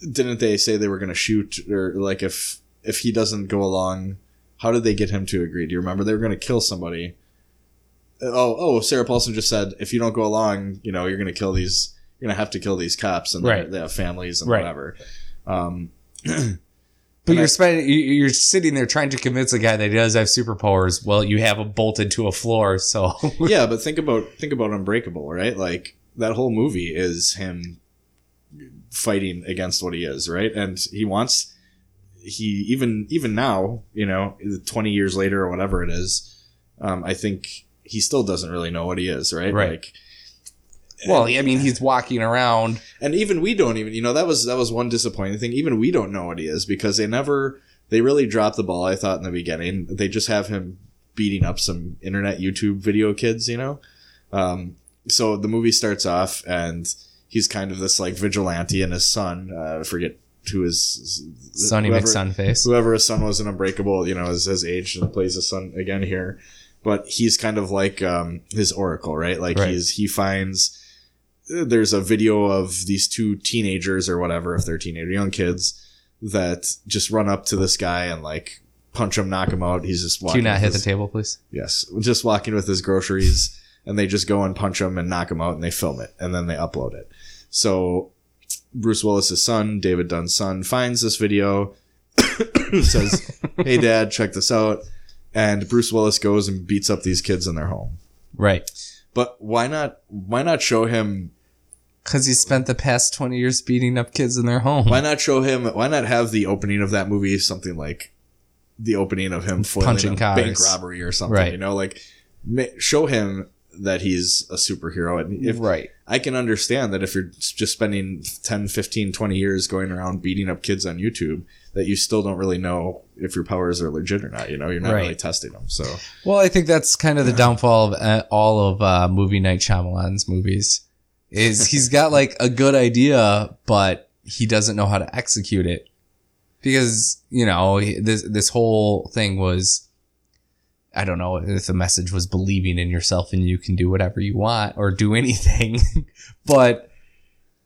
didn't they say they were going to shoot or like if if he doesn't go along, how did they get him to agree? Do you remember they were going to kill somebody? Oh, oh, Sarah Paulson just said if you don't go along, you know, you're going to kill these. You're going to have to kill these cops and Right. they have families and Right. whatever. Um, But And you're I- spending, you- you're sitting there trying to convince a guy that he does have superpowers. Well, you have him bolted to a floor, so yeah, but think about think about Unbreakable, right? Like that whole movie is him fighting against what he is, right? And he wants he even even now, you know, 20 years later or whatever it is, um, I think he still doesn't really know what he is, right? Right. Like well, I mean, he's walking around. and even we don't even you know that was that was one disappointing thing even we don't know what he is because they never they really dropped the ball i thought in the beginning they just have him beating up some internet youtube video kids you know um, so the movie starts off and he's kind of this like vigilante and his son uh, I forget who his Sonny whoever- McSunface. whoever his son was in Unbreakable, you know, is his age and plays his son again here. But he's kind of like um, his oracle, right? Like Right. he's he finds there's a video of these two teenagers or whatever, if they're teenager young kids, that just run up to this guy and like punch him, knock him out. He's just walking. you not hit the table, please? Yes, just walking with his groceries, and they just go and punch him and knock him out, and they film it, and then they upload it. So Bruce Willis's son, David Dunn's son, finds this video, says, "Hey, Dad, check this out," and Bruce Willis goes and beats up these kids in their home. Right. But why not? Why not show him? Because he spent the past 20 years beating up kids in their home. Why not show him? Why not have the opening of that movie something like the opening of him Punching cars. bank robbery or something? Right. You know, like show him that he's a superhero and if right. I can understand that if you're just spending 10, 15, 20 years going around beating up kids on YouTube, that you still don't really know if your powers are legit or not. You know, you're not Right. really testing them. So, Well, I think that's kind of the downfall of uh, all of uh, movie night Shyamalan's movies. Is he's got like a good idea, but he doesn't know how to execute it because you know this this whole thing was. I don't know if the message was believing in yourself and you can do whatever you want or do anything, but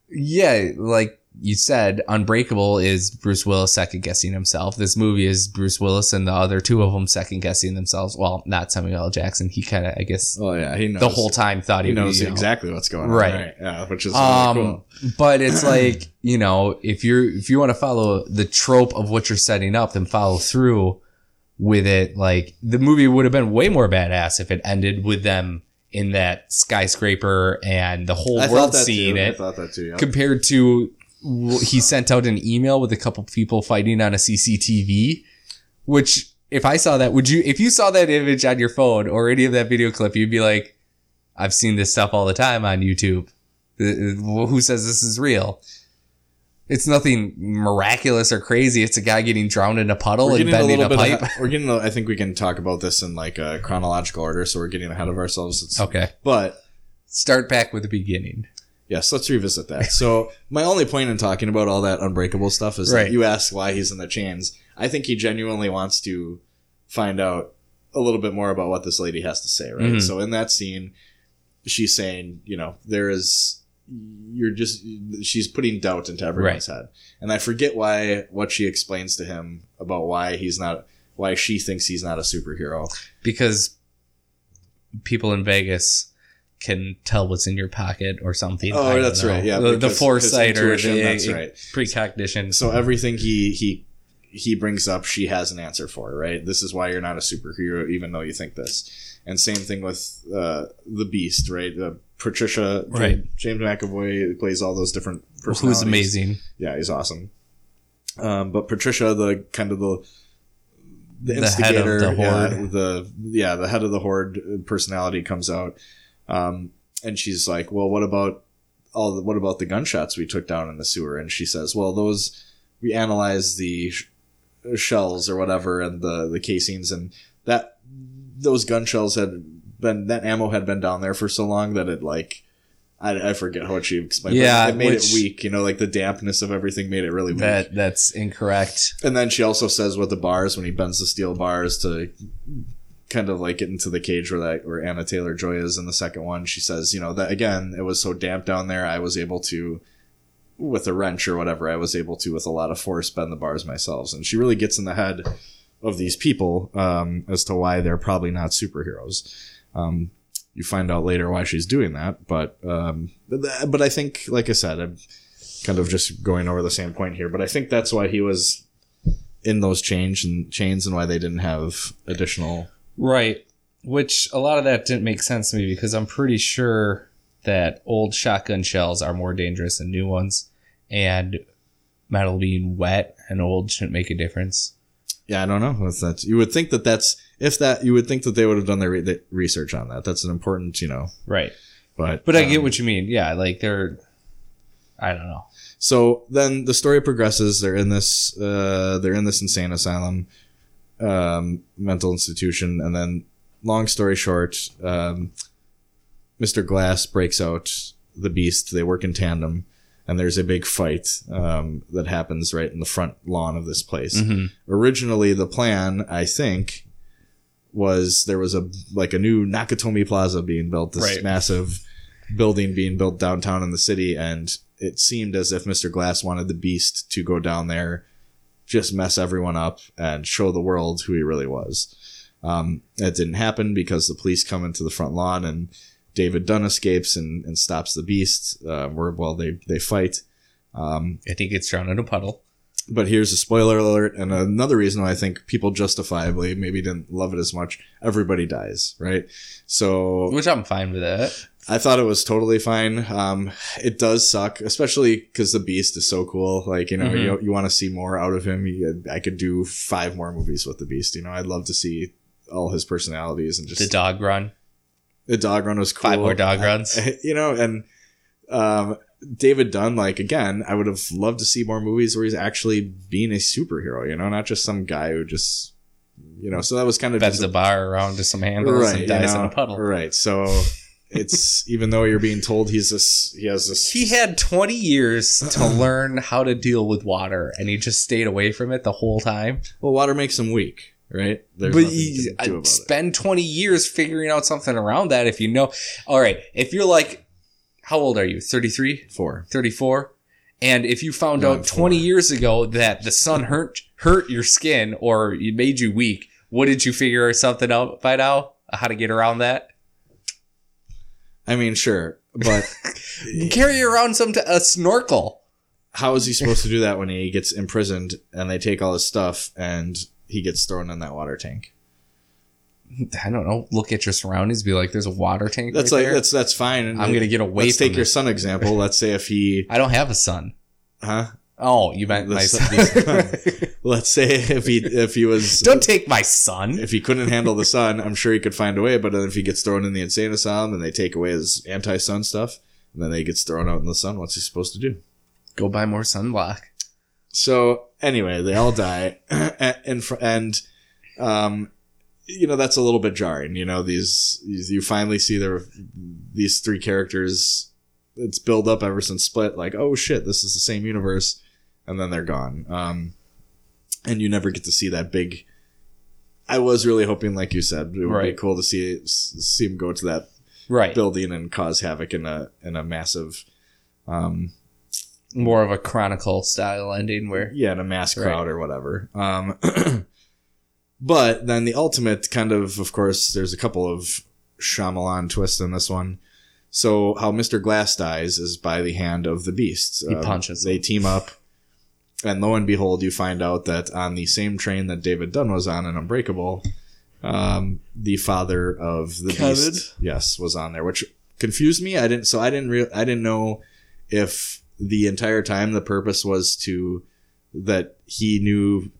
yeah, like you said, Unbreakable is Bruce Willis second guessing himself. This movie is Bruce Willis and the other two of them second guessing themselves. Well, not Samuel L. Jackson. He kind of, I guess, oh yeah, he knows the whole time thought he, He knows you know. exactly what's going on. Right. Right. Yeah, which is really Um, cool. but it's like you know, if you're if you want to follow the trope of what you're setting up, then follow through with it. Like the movie would have been way more badass if it ended with them in that skyscraper and the whole I world seeing too. it I thought that too. Yeah. compared to he sent out an email with a couple people fighting on a CCTV, which if I saw that, would you, if you saw that image on your phone or any of that video clip, you'd be like, I've seen this stuff all the time on YouTube. Uh, uh, Who says this is real? It's nothing miraculous or crazy. It's a guy getting drowned in a puddle and getting a bending a, pipe. we're getting. I think we can talk about this in like a chronological order, so we're getting ahead of ourselves. It's, okay. But Start back with the beginning. Yes, let's revisit that. So my only point in talking about all that unbreakable stuff is Right. that you ask why he's in the chains. I think he genuinely wants to find out a little bit more about what this lady has to say, right? Mhm. So in that scene, she's saying, you know, there is you're just she's putting doubt into everyone's head. And I forget why what she explains to him about why he's not why she thinks he's not a superhero. because people in Vegas can tell what's in your pocket or something. Oh, that's know. right. Yeah, the, the because foresight or the that's right. precognition. So everything he he he brings up, she has an answer for, right? This is why you're not a superhero, even though you think this. And same thing with uh, the Beast, right? Uh, Patricia, Right. James McAvoy plays all those different personalities. who's amazing. Yeah, he's awesome. Um, but Patricia, the kind of the the, The head of instigator, the yeah, the yeah, the head of the horde personality comes out, um, and she's like, "Well, what about all? The, what about the gunshots we took down in the sewer?" And she says, "Well, those we analyzed the sh- shells or whatever and the the casings, and that those gun shells had been that ammo had been down there for so long that it like." I, I forget what she explained. but Yeah, it made which- it weak. You know, like the dampness of everything made it really weak. That that's incorrect. And then she also says with the bars when he bends the steel bars to kind of like get into the cage where that where Anya Taylor-Joy is in the second one. She says, you know, that again, it was so damp down there. I was able to, with a wrench or whatever, I was able to with a lot of force bend the bars myself. And she really gets in the head of these people um, as to why they're probably not superheroes. Um, you find out later why she's doing that, but um, but, I think, like I said, I'm kind of just going over the same point here. But I think that's why he was in those change and chains and why they didn't have additional. Right. Which a lot of that didn't make sense to me because I'm pretty sure that old shotgun shells are more dangerous than new ones, and metal being wet and old shouldn't make a difference. Yeah, I don't know. That's, that's you would think that that's if that you would think that they would have done their re- the research on that. That's an important, you know. Right. But But I get um, what you mean. Yeah, like they're. I don't know. So then the story progresses. They're in this. Uh, they're in this insane asylum, um, mental institution, and then, long story short, um, Mr. Glass breaks out the Beast. They work in tandem, and there's a big fight um, that happens right in the front lawn of this place. Originally, the plan, I think, was there was a like a new Nakatomi Plaza being built. This Right. massive building being built downtown in the city, and it seemed as if Mr. Glass wanted the Beast to go down there, just mess everyone up, and show the world who he really was. Um, that didn't happen because the police come into the front lawn and David Dunn escapes and, and stops the Beast. Uh, where well they they fight. Um, I think it's drowned in a puddle. but here's a spoiler alert and another reason why I think people justifiably maybe didn't love it as much. Everybody dies, right? So Which I'm fine with that. I thought it was totally fine. Um, it does suck, especially because the Beast is so cool. Like you know, Mhm. you you want to see more out of him. You- I could do five more movies with the Beast. You know, I'd love to see all his personalities and just The dog run. the dog run was cool. Five more dog runs. you know, and um, David Dunn, like again, I would have loved to see more movies where he's actually being a superhero. You know, not just some guy who just, you know. So that was kind of Bends just the bar around to some handles right, and you dies know, in a puddle. Right. So it's even though you're being told he's this, he has this. He had 20 years to learn how to deal with water, and he just stayed away from it the whole time. well, water makes him weak, right? There's but you you, do I'd it. spend 20 years figuring out something around that if you know. All right, if you're like, how old are you? 33, Four. 34? And if you found No, out 20 years ago that the sun hurt hurt your skin or it made you weak, what did you figure something out by now? How to get around that? I mean, sure, but Carry around some t- a snorkel. how is he supposed to do that when he gets imprisoned and they take all his stuff and he gets thrown in that water tank? I don't know. Look at your surroundings. Be like, there's a water tank. That's right like there. that's that's fine. I'm gonna get away Let's take your son example. Let's say if he, I don't have a son. huh? Oh, you meant my son-. Let's say if he if he was don't take my son. if he couldn't handle the sun, I'm sure he could find a way. But then if he gets thrown in the insane asylum and they take away his anti-sun stuff, and then he gets thrown out in the sun, what's he supposed to do? Go buy more sunblock. So anyway, they all die, and and, um, you know that's a little bit jarring. You know these, you finally see their these three characters. It's built up ever since Split. Like oh shit, this is the same universe, and then they're gone. Um, and you never get to see that big. I was really hoping, like you said, it would be cool to see see him go to that Right. building and cause havoc in a in a massive. Um, More of a chronicle style ending where yeah, in a mass Right. crowd or whatever. Um, but then the ultimate kind of, of course, there's a couple of Shyamalan twists in this one. So how Mr. Glass dies is by the hand of the Beast. He Um, punches They team up, and lo and behold, you find out that on the same train that David Dunn was on in Unbreakable, um, the father of the Kevin? Beast, yes, was on there, which confused me. I didn't. So I didn't. Re- I didn't know if the entire time the purpose was to that he knew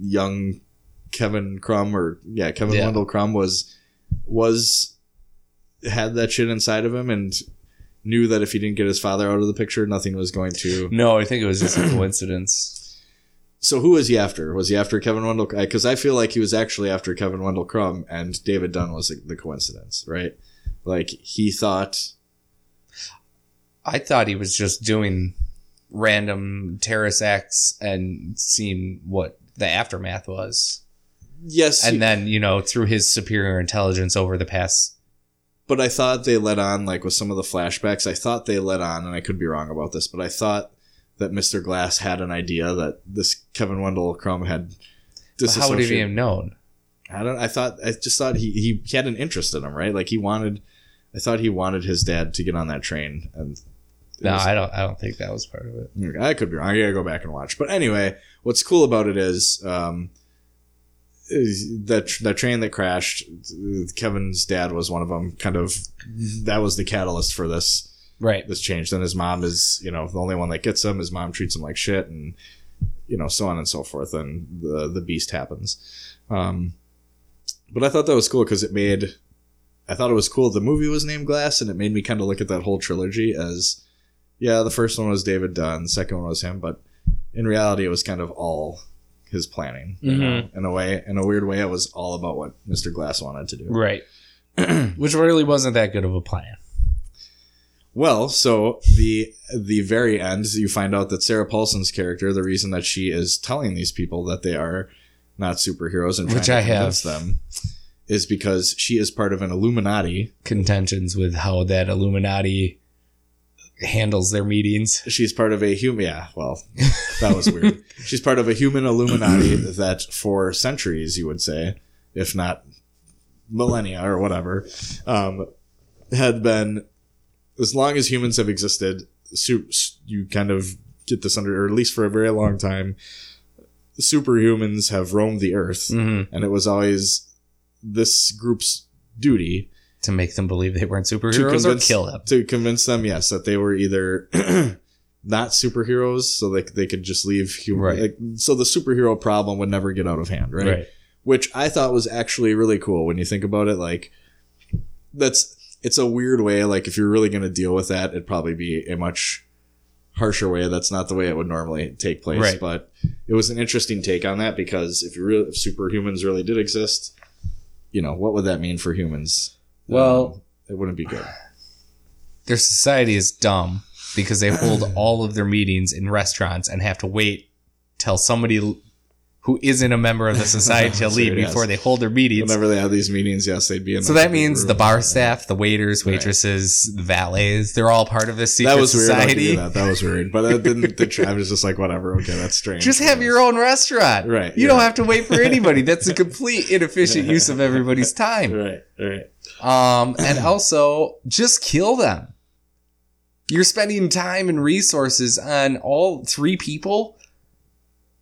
young Kevin Crumb or yeah Kevin Yeah. Wendell Crumb was was had that shit inside of him and knew that if he didn't get his father out of the picture, nothing was going to. No, I think it was just a coincidence. So who was he after? Was he after Kevin Wendell? Because I feel like he was actually after Kevin Wendell Crumb, and David Dunn was the- the coincidence, right? Like he thought I thought he was just doing random terrorist acts and seeing what the aftermath was. yes, And then, you know, through his superior intelligence over the past but I thought they let on like with some of the flashbacks. I thought they let on, and I could be wrong about this, but I thought that Mr. Glass had an idea that this Kevin Wendell Crumb had. how would he have known? I don't. I thought. I just thought he, he he had an interest in him, right? Like he wanted. I thought he wanted his dad to get on that train, and No, was- I don't. I don't think that was part of it. I could be wrong. I gotta go back and watch. But anyway, what's cool about it is, um, is that that train that crashed. Kevin's dad was one of them. Kind of, that was the catalyst for this Right. this change. Then his mom is, you know, the only one that gets him. His mom treats him like shit, and you know, so on and so forth. And the the beast happens. Um, but I thought that was cool because it made. I thought it was cool. The movie was named Glass, and it made me kind of look at that whole trilogy as, yeah, the first one was David Dunn, the second one was him, but in reality, it was kind of all his planning. you mm-hmm. know? In a way, in a weird way, it was all about what Mr. Glass wanted to do. Right. Which really wasn't that good of a plan. Well, so the the very end, you find out that Sarah Paulson's character, the reason that she is telling these people that they are not superheroes and trying Which to I have. them, is because she is part of an Illuminati. Contentions with how that Illuminati handles their meetings. She's part of a human. Yeah, well, that was weird. She's part of a human Illuminati that, for centuries, you would say, if not millennia or whatever, um, had been as long as humans have existed. Su- you kind of get this under, or at least for a very long time. Superhumans have roamed the earth, Mm-hmm. and it was always this group's duty To make them believe they weren't superheroes or kill them. to convince them yes that they were either not superheroes so they, they could just leave human Right. like, so the superhero problem would never get out of hand right? Right. which i thought was actually really cool when you think about it like that's it's a weird way like if you're really going to deal with that it'd probably be a much harsher way that's not the way it would normally take place Right. but it was an interesting take on that because if you really if superhumans really did exist you know what would that mean for humans Well- Um, it wouldn't be good Their society is dumb because they hold all of their meetings in restaurants and have to wait till somebody who isn't a member of the society to leave yes. before they hold their meetings. Whenever they have these meetings, yes, they'd be in. So that means room. the bar staff, the waiters, waitresses, the valets, they're all part of this secret That was weird. Society. that. that was weird, but didn't. The, I was just like, whatever. Okay, that's strange. Just have your own restaurant. Right, You don't have to wait for anybody. That's a complete inefficient use of everybody's time. Right, right. Um, and also just kill them. You're spending time and resources on all three people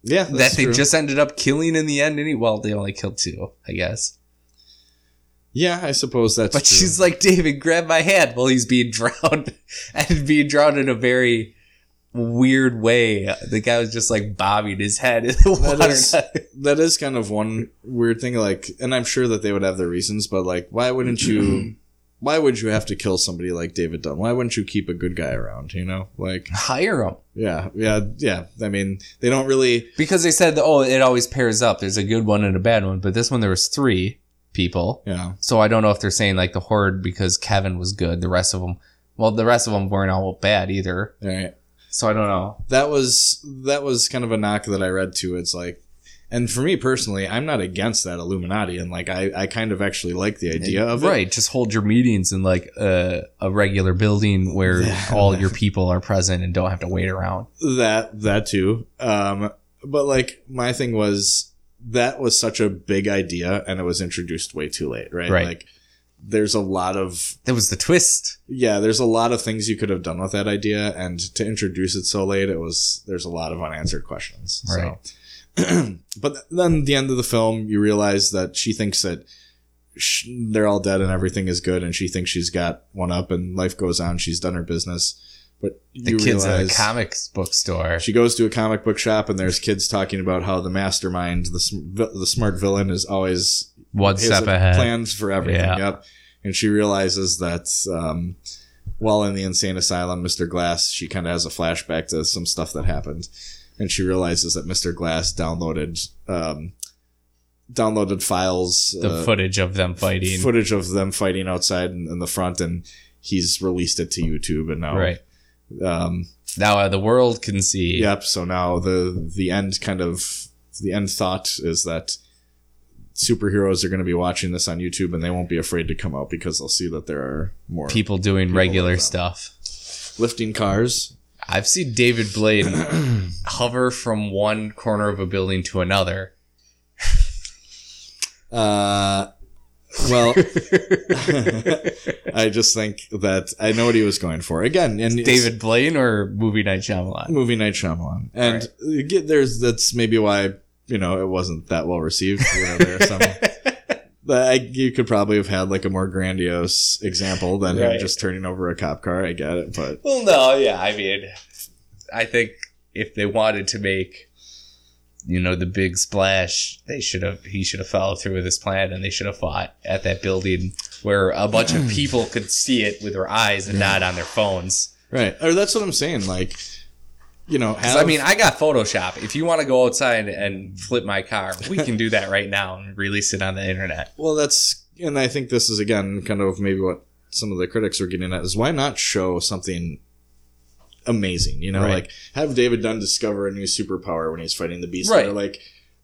Yeah, that they true. just ended up killing in the end. Any well, they only killed two, I guess. Yeah, I suppose that's. But true. she's like, David, grab my hand while he's being drowned, and being drowned in a very weird way. The guy was just like bobbing his head in the water. is- that is kind of one weird thing. Like, and I'm sure that they would have their reasons, but like, why wouldn't you? why would you have to kill somebody like David Dunn? Why wouldn't you keep a good guy around? You know, like, Hire him yeah, yeah, yeah. I mean, they don't really. because they said, oh, it always pairs up. There's a good one and a bad one, but this one there was three people. Yeah, So I don't know if they're saying like the horde because Kevin was good. The rest of them, well, the rest of them weren't all bad either. all right. So I don't know. that was that was kind of a knock that I read too. It's like, and for me personally, I'm not against that Illuminati, and like I, I kind of actually like the idea of it. right. Just hold your meetings in like a, a regular building where all your people are present and don't have to wait around. That that too. Um, but like my thing was that was such a big idea, and it was introduced way too late, right? Right. Like there's a lot of That was the twist. yeah, there's a lot of things you could have done with that idea, and to introduce it so late, it was there's a lot of unanswered questions. Right. So, but then the end of the film, you realize that she thinks that sh- they're all dead and everything is good, and she thinks she's got one up, and life goes on. She's done her business, but The kids at a comics book store. she goes to a comic book shop, and there's kids talking about how the mastermind, the sm- the smart villain, is always One step ahead. plans for everything. Yeah. Yep. And she realizes that um, while in the insane asylum, Mr. Glass, she kind of has a flashback to some stuff that happened, and she realizes that Mr. Glass downloaded um, downloaded files, the uh, footage of them fighting. footage of them fighting outside in, in the front, and he's released it to YouTube, and now Right. um, Now uh, the world can see. Yep. So now the the end kind of the end thought is that superheroes are going to be watching this on YouTube and they won't be afraid to come out because they'll see that there are more People doing People regular stuff. lifting cars. I've seen David Blaine hover from one corner of a building to another. Uh, Well, I just think that I know what he was going for again. And David Blaine or Movie Night Shyamalan? movie night Shyamalan, and get there's that's maybe why you know it wasn't that well received. You know, there are some. But I, you could probably have had like a more grandiose example than him just turning over a cop car. I get it, but Well, no, yeah. I mean, I think if they wanted to make, you know, the big splash, they should have. He should have followed through with his plan, and they should have fought at that building where a bunch of people could see it with their eyes and not on their phones. right, or that's what I'm saying. Like, you know, have, I mean, I got Photoshop. If you want to go outside and flip my car, we can do that right now and release it on the internet. Well, that's and I think this is again kind of maybe what some of the critics are getting at is why not show something amazing? You know, Right. like have David Dunn discover a new superpower when he's fighting the beast, Right. or like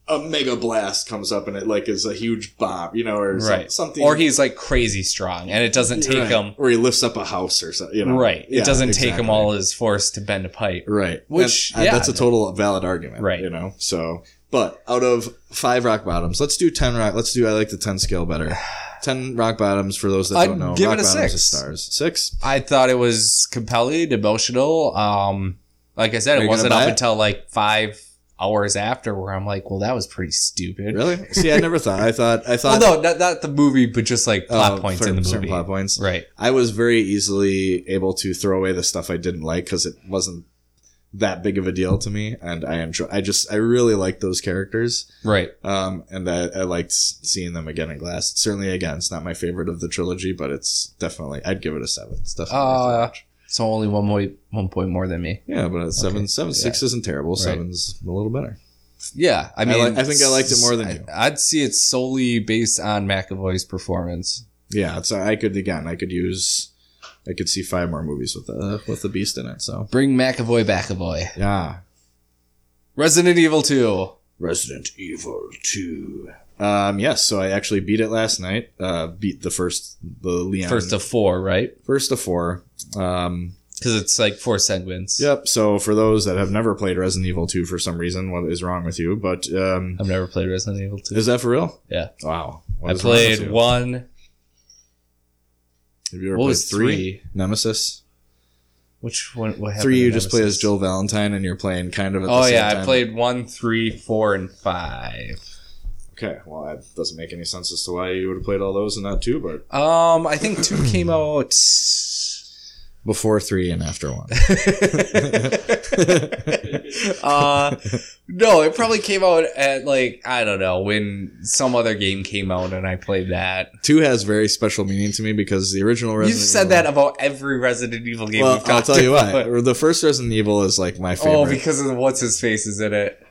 a mega blast comes up and it like is a huge bomb, you know, or some- Right. something, Or he's like crazy strong, and it doesn't take Right. him. or he lifts up a house or something. You know, Right. Yeah, it doesn't take him all his force to bend a pipe. Right. Which, uh, yeah. that's a total valid argument. Right. You know, so, but out of five rock bottoms, let's do 10 rock. Let's do, I like the 10 scale better. 10 rock bottoms for those that I'd don't know. give rock it a bottoms six. stars. Six? I thought it was compelling, emotional. Um, like I said, Are it wasn't up it? until like five hours after where I'm like, well, that was pretty stupid. Really? See, I never thought. I thought, I thought. Well, no, not, not the movie, but just like plot oh, points certain- in the movie. plot points. Right. I was very easily able to throw away the stuff I didn't like because it wasn't that big of a deal to me. And I enjoy, I just, I really like those characters. Right. Um, and I, I liked seeing them again in glass. Certainly, again, it's not my favorite of the trilogy, but it's definitely, I'd give it a seven. It's definitely Uh. So only one point, one point more than me. Yeah, but seven, okay. seven, six isn't terrible. Seven's a little better. Yeah. I mean, li- I think I liked it more than I- you. I'd see it solely based on McAvoy's performance. Yeah, it's, I could, again, I could use, I could see five more movies with the, with the beast in it. So, Bring McAvoy back a boy. yeah. Resident Evil 2. Resident Evil 2. Um, yes, so I actually beat it last night. Uh, beat the first, the Leon. First of four, right? first of four. Um, Because it's like four segments. Yep. So for those that have never played Resident Evil 2 for some reason, what is wrong with you? But um, I've never played Resident Evil 2. is that for real? Yeah. Wow. What I is wrong with played you? one. Have you ever What played was three? Nemesis. Which one? What happened Three, to you just play as Nemesis? Jill Valentine, and you're playing kind of. At the Oh same yeah, I time. played one, three, four, and five. Okay, well that doesn't make any sense as to why you would have played all those and not two, but Um, I think two came out. before three and after one. uh, no, it probably came out at like I don't know when some other game came out and I played that. two has very special meaning to me because the original Resident You've said Evil- that about every Resident Evil game. Well, we've I'll talked tell you about. why. The first Resident Evil is like my favorite. Oh, because of what's his face is in it.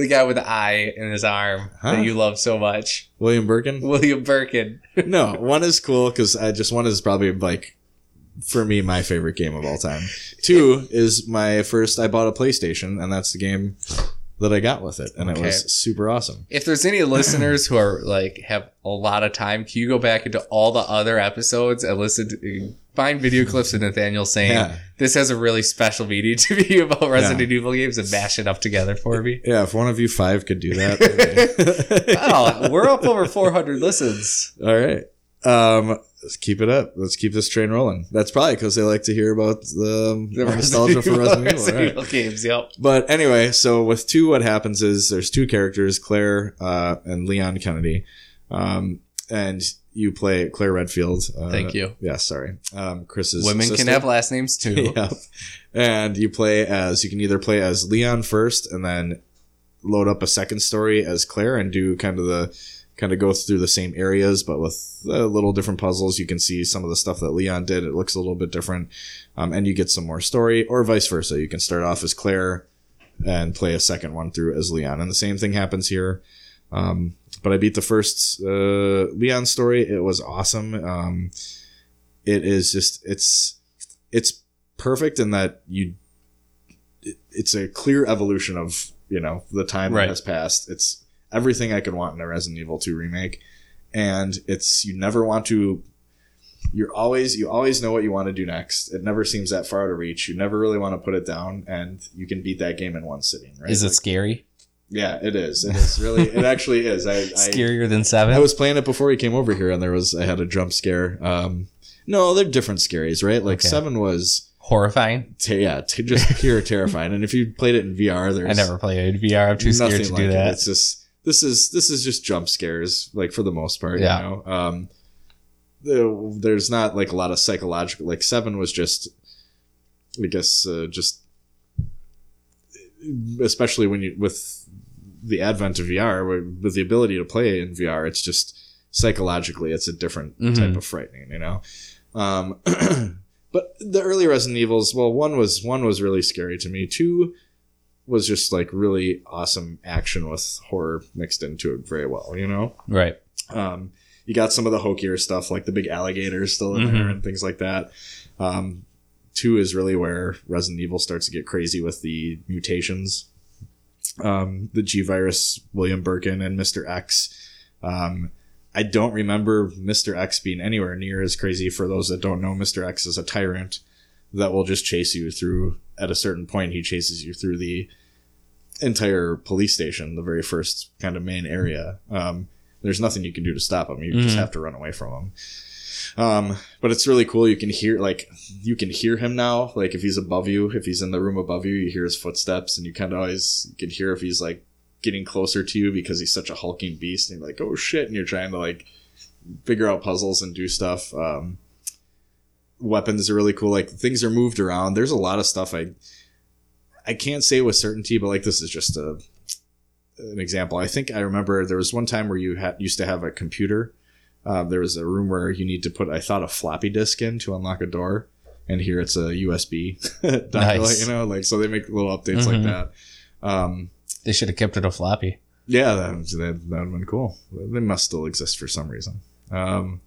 The guy with the eye in his arm Huh? that you love so much, William Birkin. William Birkin. no, one is cool because I just one is probably like for me my favorite game of all time. Two is my first. I bought a PlayStation, and that's the game that I got with it, and it was super awesome. If there's any listeners who are like have a lot of time, can you go back into all the other episodes and listen to find video clips of Nathaniel saying Yeah. this has a really special meeting to me about Resident Evil games and mash it up together for me? Yeah, if one of you five could do that, oh, we're up over 400 listens. all right. Um, let's keep it up. Let's keep this train rolling. That's probably because they like to hear about the, The nostalgia for Resident Evil. Resident right. Games, yep. But anyway, so with two, what happens is there's two characters, Claire uh, and Leon Kennedy, um, and you play Claire Redfield. Uh, Thank you. Yeah, sorry. Um, Chris's Women sister. can have last names too. Yep. And you play as you can either play as Leon first, and then load up a second story as Claire, and do kind of the kind of go through the same areas, but with a little different puzzles. You can see some of the stuff that Leon did. It looks a little bit different, um, and you get some more story, or vice versa. You can start off as Claire and play a second one through as Leon, and the same thing happens here. Um, but I beat the first uh, Leon story. It was awesome. Um, it is just it's it's perfect in that you it- it's a clear evolution of you know the time Right. that has passed. It's everything I could want in a Resident Evil 2 remake, and it's you never want to. You're always you always know what you want to do next. It never seems that far of reach. You never really want to put it down, and you can beat that game in one sitting. Right? Is it Like, scary? Yeah, it is. It is really. It actually is. I, I Scarier than seven. I was playing it before he came over here, and there was I had a jump scare. Um, no, they're different scaries, right? Like Okay. seven was horrifying. t- yeah, t- just pure terrifying. And if you played it in VR, there's I never played VR. I'm too scared to like do it. that. It's just this is this is just jump scares, like for the most part. Yeah. You know, um, the- there's not like a lot of psychological. Like seven was just, I guess, uh, just especially when you with the advent of VR, with the ability to play in VR, it's just psychologically, it's a different Mhm. type of frightening. You know. Um, but the early Resident Evils, well, one was one was really scary to me. Two was just like really awesome action with horror mixed into it very well. You know, right. um, you got some of the hokier stuff like the big alligators still in there Mhm. and things like that. Um, two is really where Resident Evil starts to get crazy with the mutations. Um, the G virus, William Birkin, and Mister X. Um, I don't remember Mr. X being anywhere near as crazy. For those that don't know, Mr. X is a tyrant that will just chase you through. At a certain point, he chases you through the entire police station, the very first kind of main area. Um, there's nothing you can do to stop him. You just Mhm. have to run away from him. Um, but it's really cool. You can hear like you can hear him now. Like if he's above you, if he's in the room above you, you hear his footsteps, and you kind of always you can hear if he's like getting closer to you because he's such a hulking beast, and you're like, oh shit, and you're trying to like figure out puzzles and do stuff. Um, weapons are really cool. Like things are moved around. There's a lot of stuff I I can't say with certainty, but like this is just a an example. I think I remember there was one time where you had used to have a computer. Uh, there was a room where you need to put I thought a floppy disk in to unlock a door, and here it's a USB. Nice. You know, like so they make little updates Mhm. like that. Um, They should have kept it a floppy. yeah, that that that would have been cool. They must still exist for some reason. Um,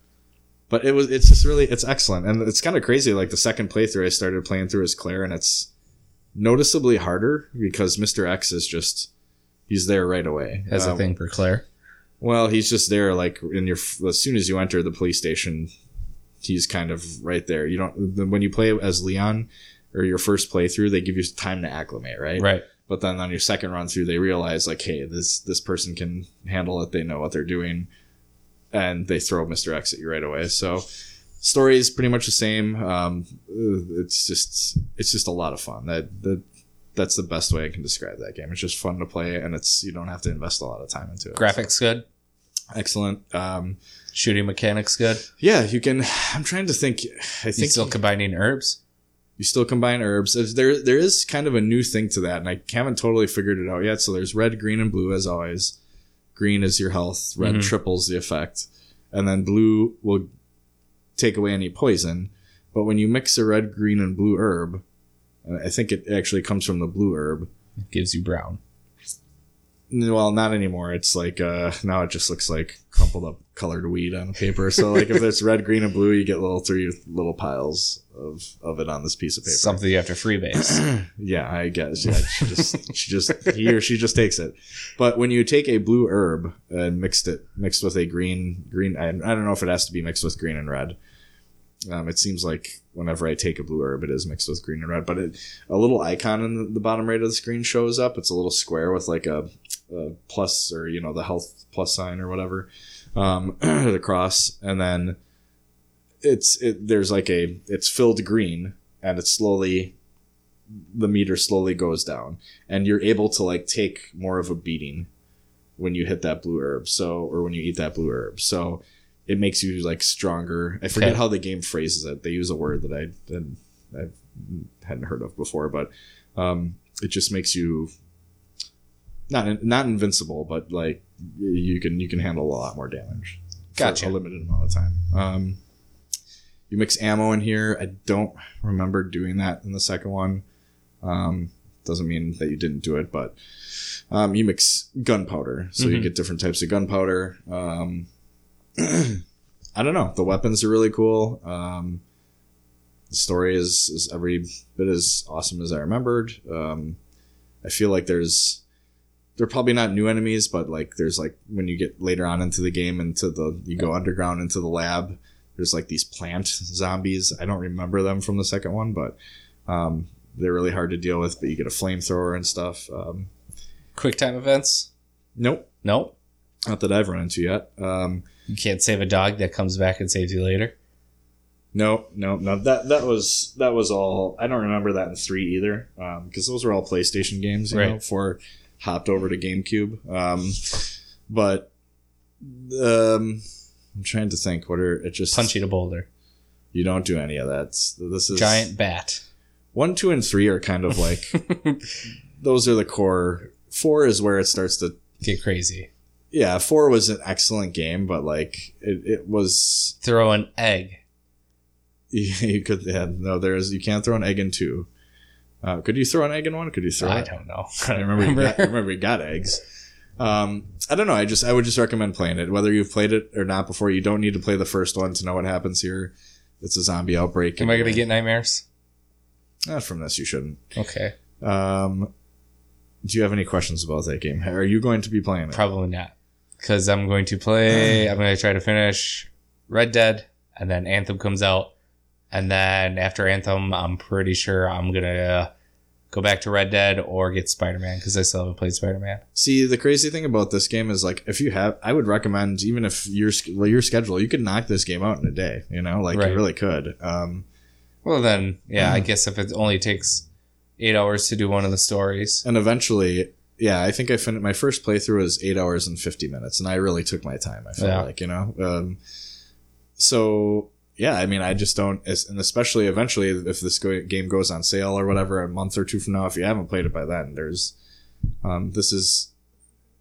but it was it's just really it's excellent, and it's kind of crazy. Like the second playthrough, I started playing through as Claire, and it's noticeably harder because Mister X is just he's there right away. Has a Um, thing for Claire. Well, he's just there. Like in your as soon as you enter the police station, he's kind of right there. You don't when you play as Leon or your first playthrough, they give you time to acclimate, right? Right. but then on your second run through they realize like hey this this person can handle it they know what they're doing and they throw mr x at you right away so story is pretty much the same um, it's just it's just a lot of fun that that that's the best way i can describe that game it's just fun to play and it's you don't have to invest a lot of time into it Graphics good. Excellent um, Shooting mechanics good. yeah you can i'm trying to think i You think still combining herbs. You still combine herbs. There, there is kind of a new thing to that, and I haven't totally figured it out yet. So there's red, green, and blue as always. Green is your health. Red Mhm. triples the effect, and then blue will take away any poison. But when you mix a red, green, and blue herb, I think it actually comes from the blue herb. It Gives you brown. Well, not anymore. It's like uh, now it just looks like crumpled up colored weed on paper. So like if it's red, green, and blue, you get little three little piles of of it on this piece of paper. Something you have to freebase. Yeah, I guess. Yeah, she just she just he or she just takes it. But when you take a blue herb and mixed it mixed with a green green, I, I don't know if it has to be mixed with green and red. Um, it seems like whenever I take a blue herb, it is mixed with green and red. But it, a little icon in the, bottom right of the screen shows up. It's a little square with like a, a plus or you know the health plus sign or whatever, um, the cross, and then it's it, there's like a it's filled green and it's slowly the meter slowly goes down and you're able to like take more of a beating when you hit that blue herb so or when you eat that blue herb so it makes you like stronger i forget Okay. how the game phrases it they use a word that i didn't, i hadn't heard of before but um, it just makes you not not invincible but like you can you can handle a lot more damage for Gotcha. a limited amount of time um, you mix ammo in here i don't remember doing that in the second one um, doesn't mean that you didn't do it, but um, you mix gunpowder, so you Mhm. get different types of gunpowder. Um, I don't know. The weapons are really cool. Um, the story is is every bit as awesome as I remembered. Um, I feel like there's they're probably not new enemies, but like there's like when you get later on into the game into the you go underground into the lab. There's like these plant zombies. I don't remember them from the second one, but um, they're really hard to deal with. But you get a flamethrower and stuff. Um, quick time events? Nope, nope, not that I've run into yet. Um, You can't save a dog that comes back and saves you later. no, no, no. That that was that was all. I don't remember that in three either, because those were all PlayStation games. You know, Right. before hopped over to GameCube. Um, but um, I'm trying to think. What are it just Punching a boulder. You don't do any of that. This is Giant bat. one, two, and three are kind of like those are the core. Four is where it starts to. Get crazy. Yeah, four was an excellent game, but like it, it was. Throw an egg. You could yeah no there's you can't throw an egg in two. Uh, could you throw an egg in one? Could you throw? I it? don't know. I remember. You got, I remember you got eggs. Um, I don't know. I just I would just recommend playing it, whether you've played it or not before. You don't need to play the first one to know what happens here. It's a zombie outbreak. Am I going to get nightmares? Not from this. You shouldn't. Okay. Um, do you have any questions about that game? Are you going to be playing it? Probably not. Because I'm going to play, I'm going to try to finish Red Dead, and then Anthem comes out. And then after Anthem, I'm pretty sure I'm going to uh, go back to Red Dead or get Spider Man because I still haven't played Spider Man. See, the crazy thing about this game is like if you have, I would recommend even if your your schedule, you could knock this game out in a day. You know, like Right. you really could. Um, Well, then, yeah, I guess if it only takes eight hours to do one of the stories. and eventually, yeah, I think I finished my first playthrough was eight hours and fifty minutes, and I really took my time. I felt Yeah. like you know, um, so yeah, I mean, I just don't, and especially eventually if this go- game goes on sale or whatever a month or two from now, if you haven't played it by then, there's, um, this is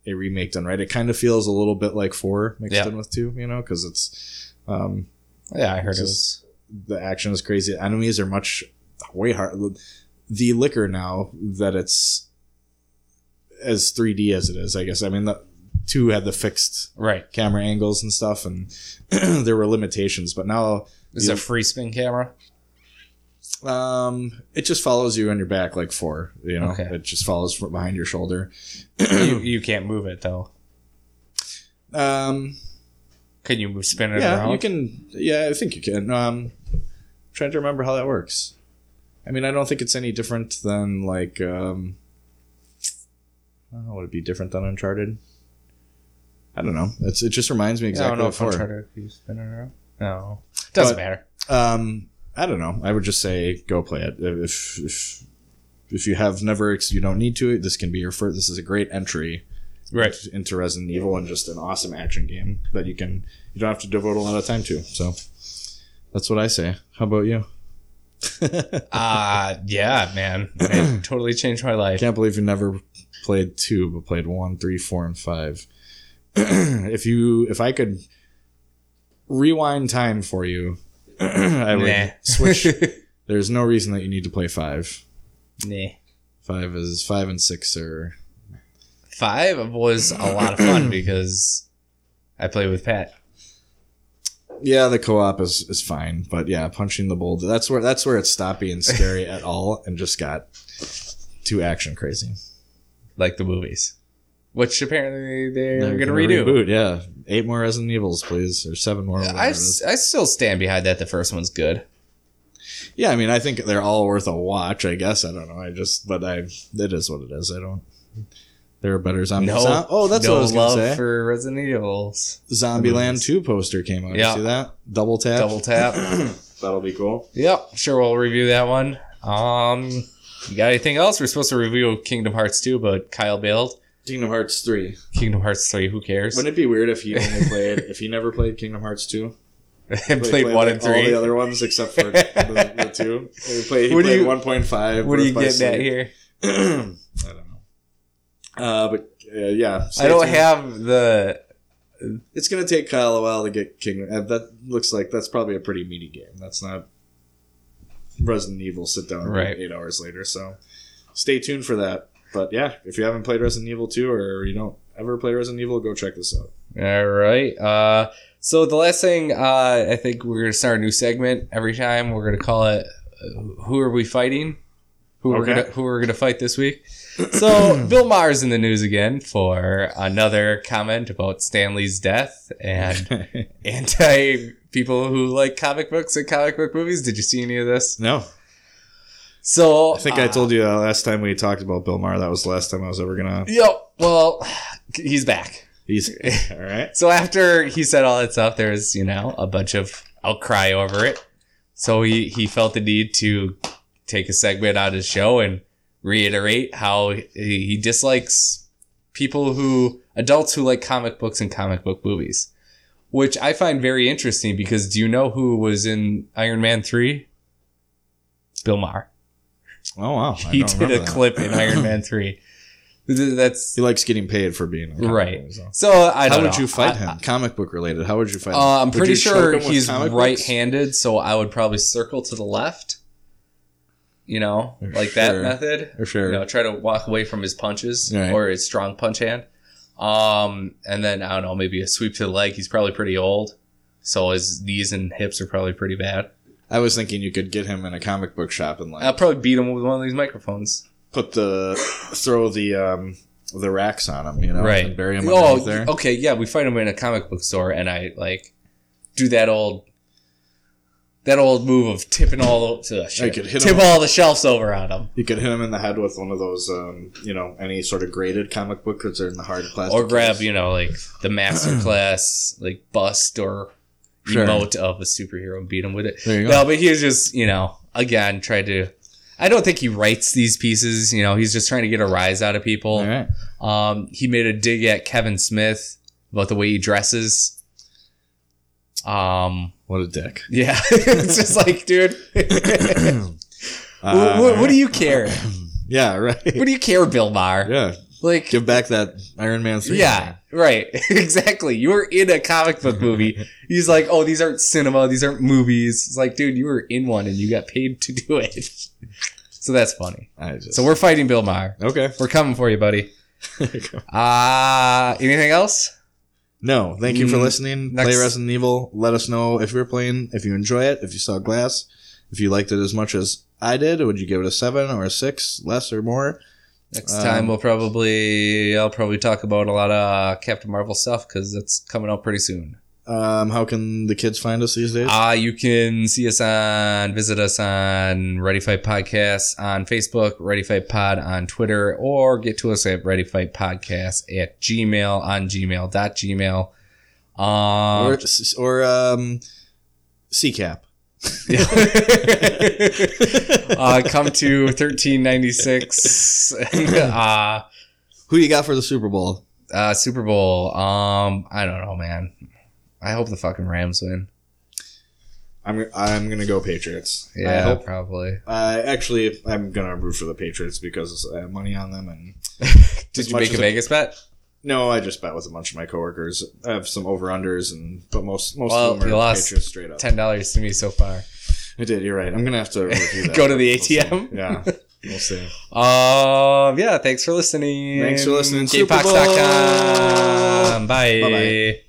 a remake done right. It kind of feels a little bit like four mixed Yeah. in with two, you know, because it's, um, Yeah, I heard it was. the action is crazy. Enemies are much way hard. The liquor now that it's as 3D as it is, I guess. I mean, the two had the fixed Right. camera angles and stuff, and there were limitations. But now, Is it a free spin camera? um, it just follows you on your back like four. You know, Okay. it just follows from behind your shoulder. you, you can't move it, though. Um, Can you move, spin it yeah, around? you can. Yeah, I think you can. Um, trying to remember how that works. I mean, I don't think it's any different than like. Um, I know, would it be different than Uncharted? I don't know. It's it just reminds me I exactly don't know of if. Uncharted can you spin it around. No. Doesn't But- matter. Um, I don't know. I would just say go play it. If if if you have never, you don't need to. This can be your first. This is a great entry Right. into Resident Evil and just an awesome action game that you can you don't have to devote a lot of time to. So that's what I say. How about you? Uh, yeah, man. It totally changed my life. can't believe you never played two, but played one, three, four, and five. if you, if I could rewind time for you, I would Nah. switch. There's no reason that you need to play five. nah. Five is five and six are. Five was a lot of fun because I played with Pat. Yeah, the co-op is, is fine, but yeah, punching the boulder. That's where that's where it stopped being scary at all, and just got too action crazy. Like the movies, which apparently they're, They're gonna, gonna redo. Reboot, yeah, eight more Resident Evils, please, or seven more. I. I still stand behind that. The first one's good. Yeah, I mean, I think they're all worth a watch. I guess I don't know. I just, but I, it is what it is. I don't. There are better zombies. No, oh, that's no what I was love gonna say. for Resident Evils. Zombieland Two poster came out. Yeah. You see that? Double tap. Double tap. That'll be cool. yep, sure we'll review that one. Um, you got anything else? We're supposed to review Kingdom Hearts 2, but Kyle bailed. Kingdom Hearts Three. Kingdom Hearts 3, who cares? Wouldn't it be weird if he only played if he never played Kingdom Hearts Two? and played, one and like, All the other ones except for the, the two. He played, he What played you- one point five. What are you getting at here? I don't know. Uh, but uh, yeah, I don't tuned. have the. It's gonna take Kyle a while to get King. Uh, that looks like that's probably a pretty meaty game. That's not Resident Evil. Sit down Right. eight hours later. So stay tuned for that. But yeah, if you haven't played Resident Evil two or you don't ever play Resident Evil, go check this out. All right. Uh, so the last thing, uh, I think we're gonna start a new segment every time. We're gonna call it uh, "Who are we fighting?" Who we're Okay. gonna who we're gonna fight this week. So Bill Maher's in the news again for another comment about Stan Lee's death and anti people who like comic books and comic book movies. Did you see any of this? no. So I think I told you uh, last time we talked about Bill Maher. That was the last time I was ever gonna. Yep. Well, he's back. He's all right. So after he said all that stuff, there's you know a bunch of outcry over it. So he he felt the need to take a segment out of his show and reiterate how he, he dislikes people who adults who like comic books and comic book movies, which I find very interesting because do you know who was in Iron Man three? Bill Maher. Oh wow, I He did a that. clip in Iron Man three. That's He likes getting paid for being a right. book, so. So I How would know. you fight I- him? comic book related. How would you fight him? Uh, I'm Would pretty sure he's right-handed, so I would probably circle to the left. You know, like that method. For sure. You know, try to walk away from his punches Right. or his strong punch hand. Um, and then I don't know, maybe a sweep to the leg. He's probably pretty old, so his knees and hips are probably pretty bad. I was thinking you could get him in a comic book shop and like I'll probably beat him with one of these microphones. put the throw the um the racks on him, you know, right. and bury him oh, underneath there. okay, yeah. We fight him in a comic book store, and I like do that old. That old move of tipping all the shit. could hit tip him. all the shelves over on him. You could hit him in the head with one of those, um, you know, any sort of graded comic book because they're in the hard plastic. or grab case. you know like the master class like bust or Sure. emote of a superhero and beat him with it There you go. no but he was just you know again tried to i don't think he writes these pieces you know he's just trying to get a rise out of people All right. um he made a dig at kevin smith about the way he dresses um What a dick. yeah it's just like dude Uh, what, what do you care Yeah, right. what do you care bill maher yeah, like give back that Iron Man three. Yeah, right. exactly. You were in a comic book movie. He's like, oh, these aren't cinema. These aren't movies. It's like, dude, you were in one and you got paid to do it. so that's funny. I just So we're fighting Bill Maher. okay. We're coming for you, buddy. Uh, anything else? No, thank you for Mm, listening. next- Play Resident Evil. Let us know if you're playing, if you enjoy it, if you saw Glass, if you liked it as much as I did. Would you give it a seven or a six, less or more? Next Um, time we'll probably, I'll probably talk about a lot of Captain Marvel stuff because it's coming out pretty soon. Um, how can the kids find us these days? Uh, you can see us on, visit us on Ready Fight Podcast on Facebook, Ready Fight Pod on Twitter, or get to us at Ready Fight Podcast at Gmail on gmail.gmail. Um, or or um, CCAP. uh, come to 1396 uh, Who you got for the Super Bowl? uh, Super Bowl. Um, I don't know, man. I hope the fucking Rams win. I'm I'm gonna go Patriots. Yeah, I hope. probably. I actually I'm gonna root for the Patriots because I have money on them and Did you make a Vegas bet? no, I just bet with a bunch of my coworkers. I have some over unders and but most most Well, of them are lost Patriots straight up. Ten dollars to me so far. I did. You're right. I'm gonna have to. Go to the. ATM? Yeah, we'll see. Um, yeah, thanks for listening. Thanks for listening. Gamepox.com. Bye. Bye-bye.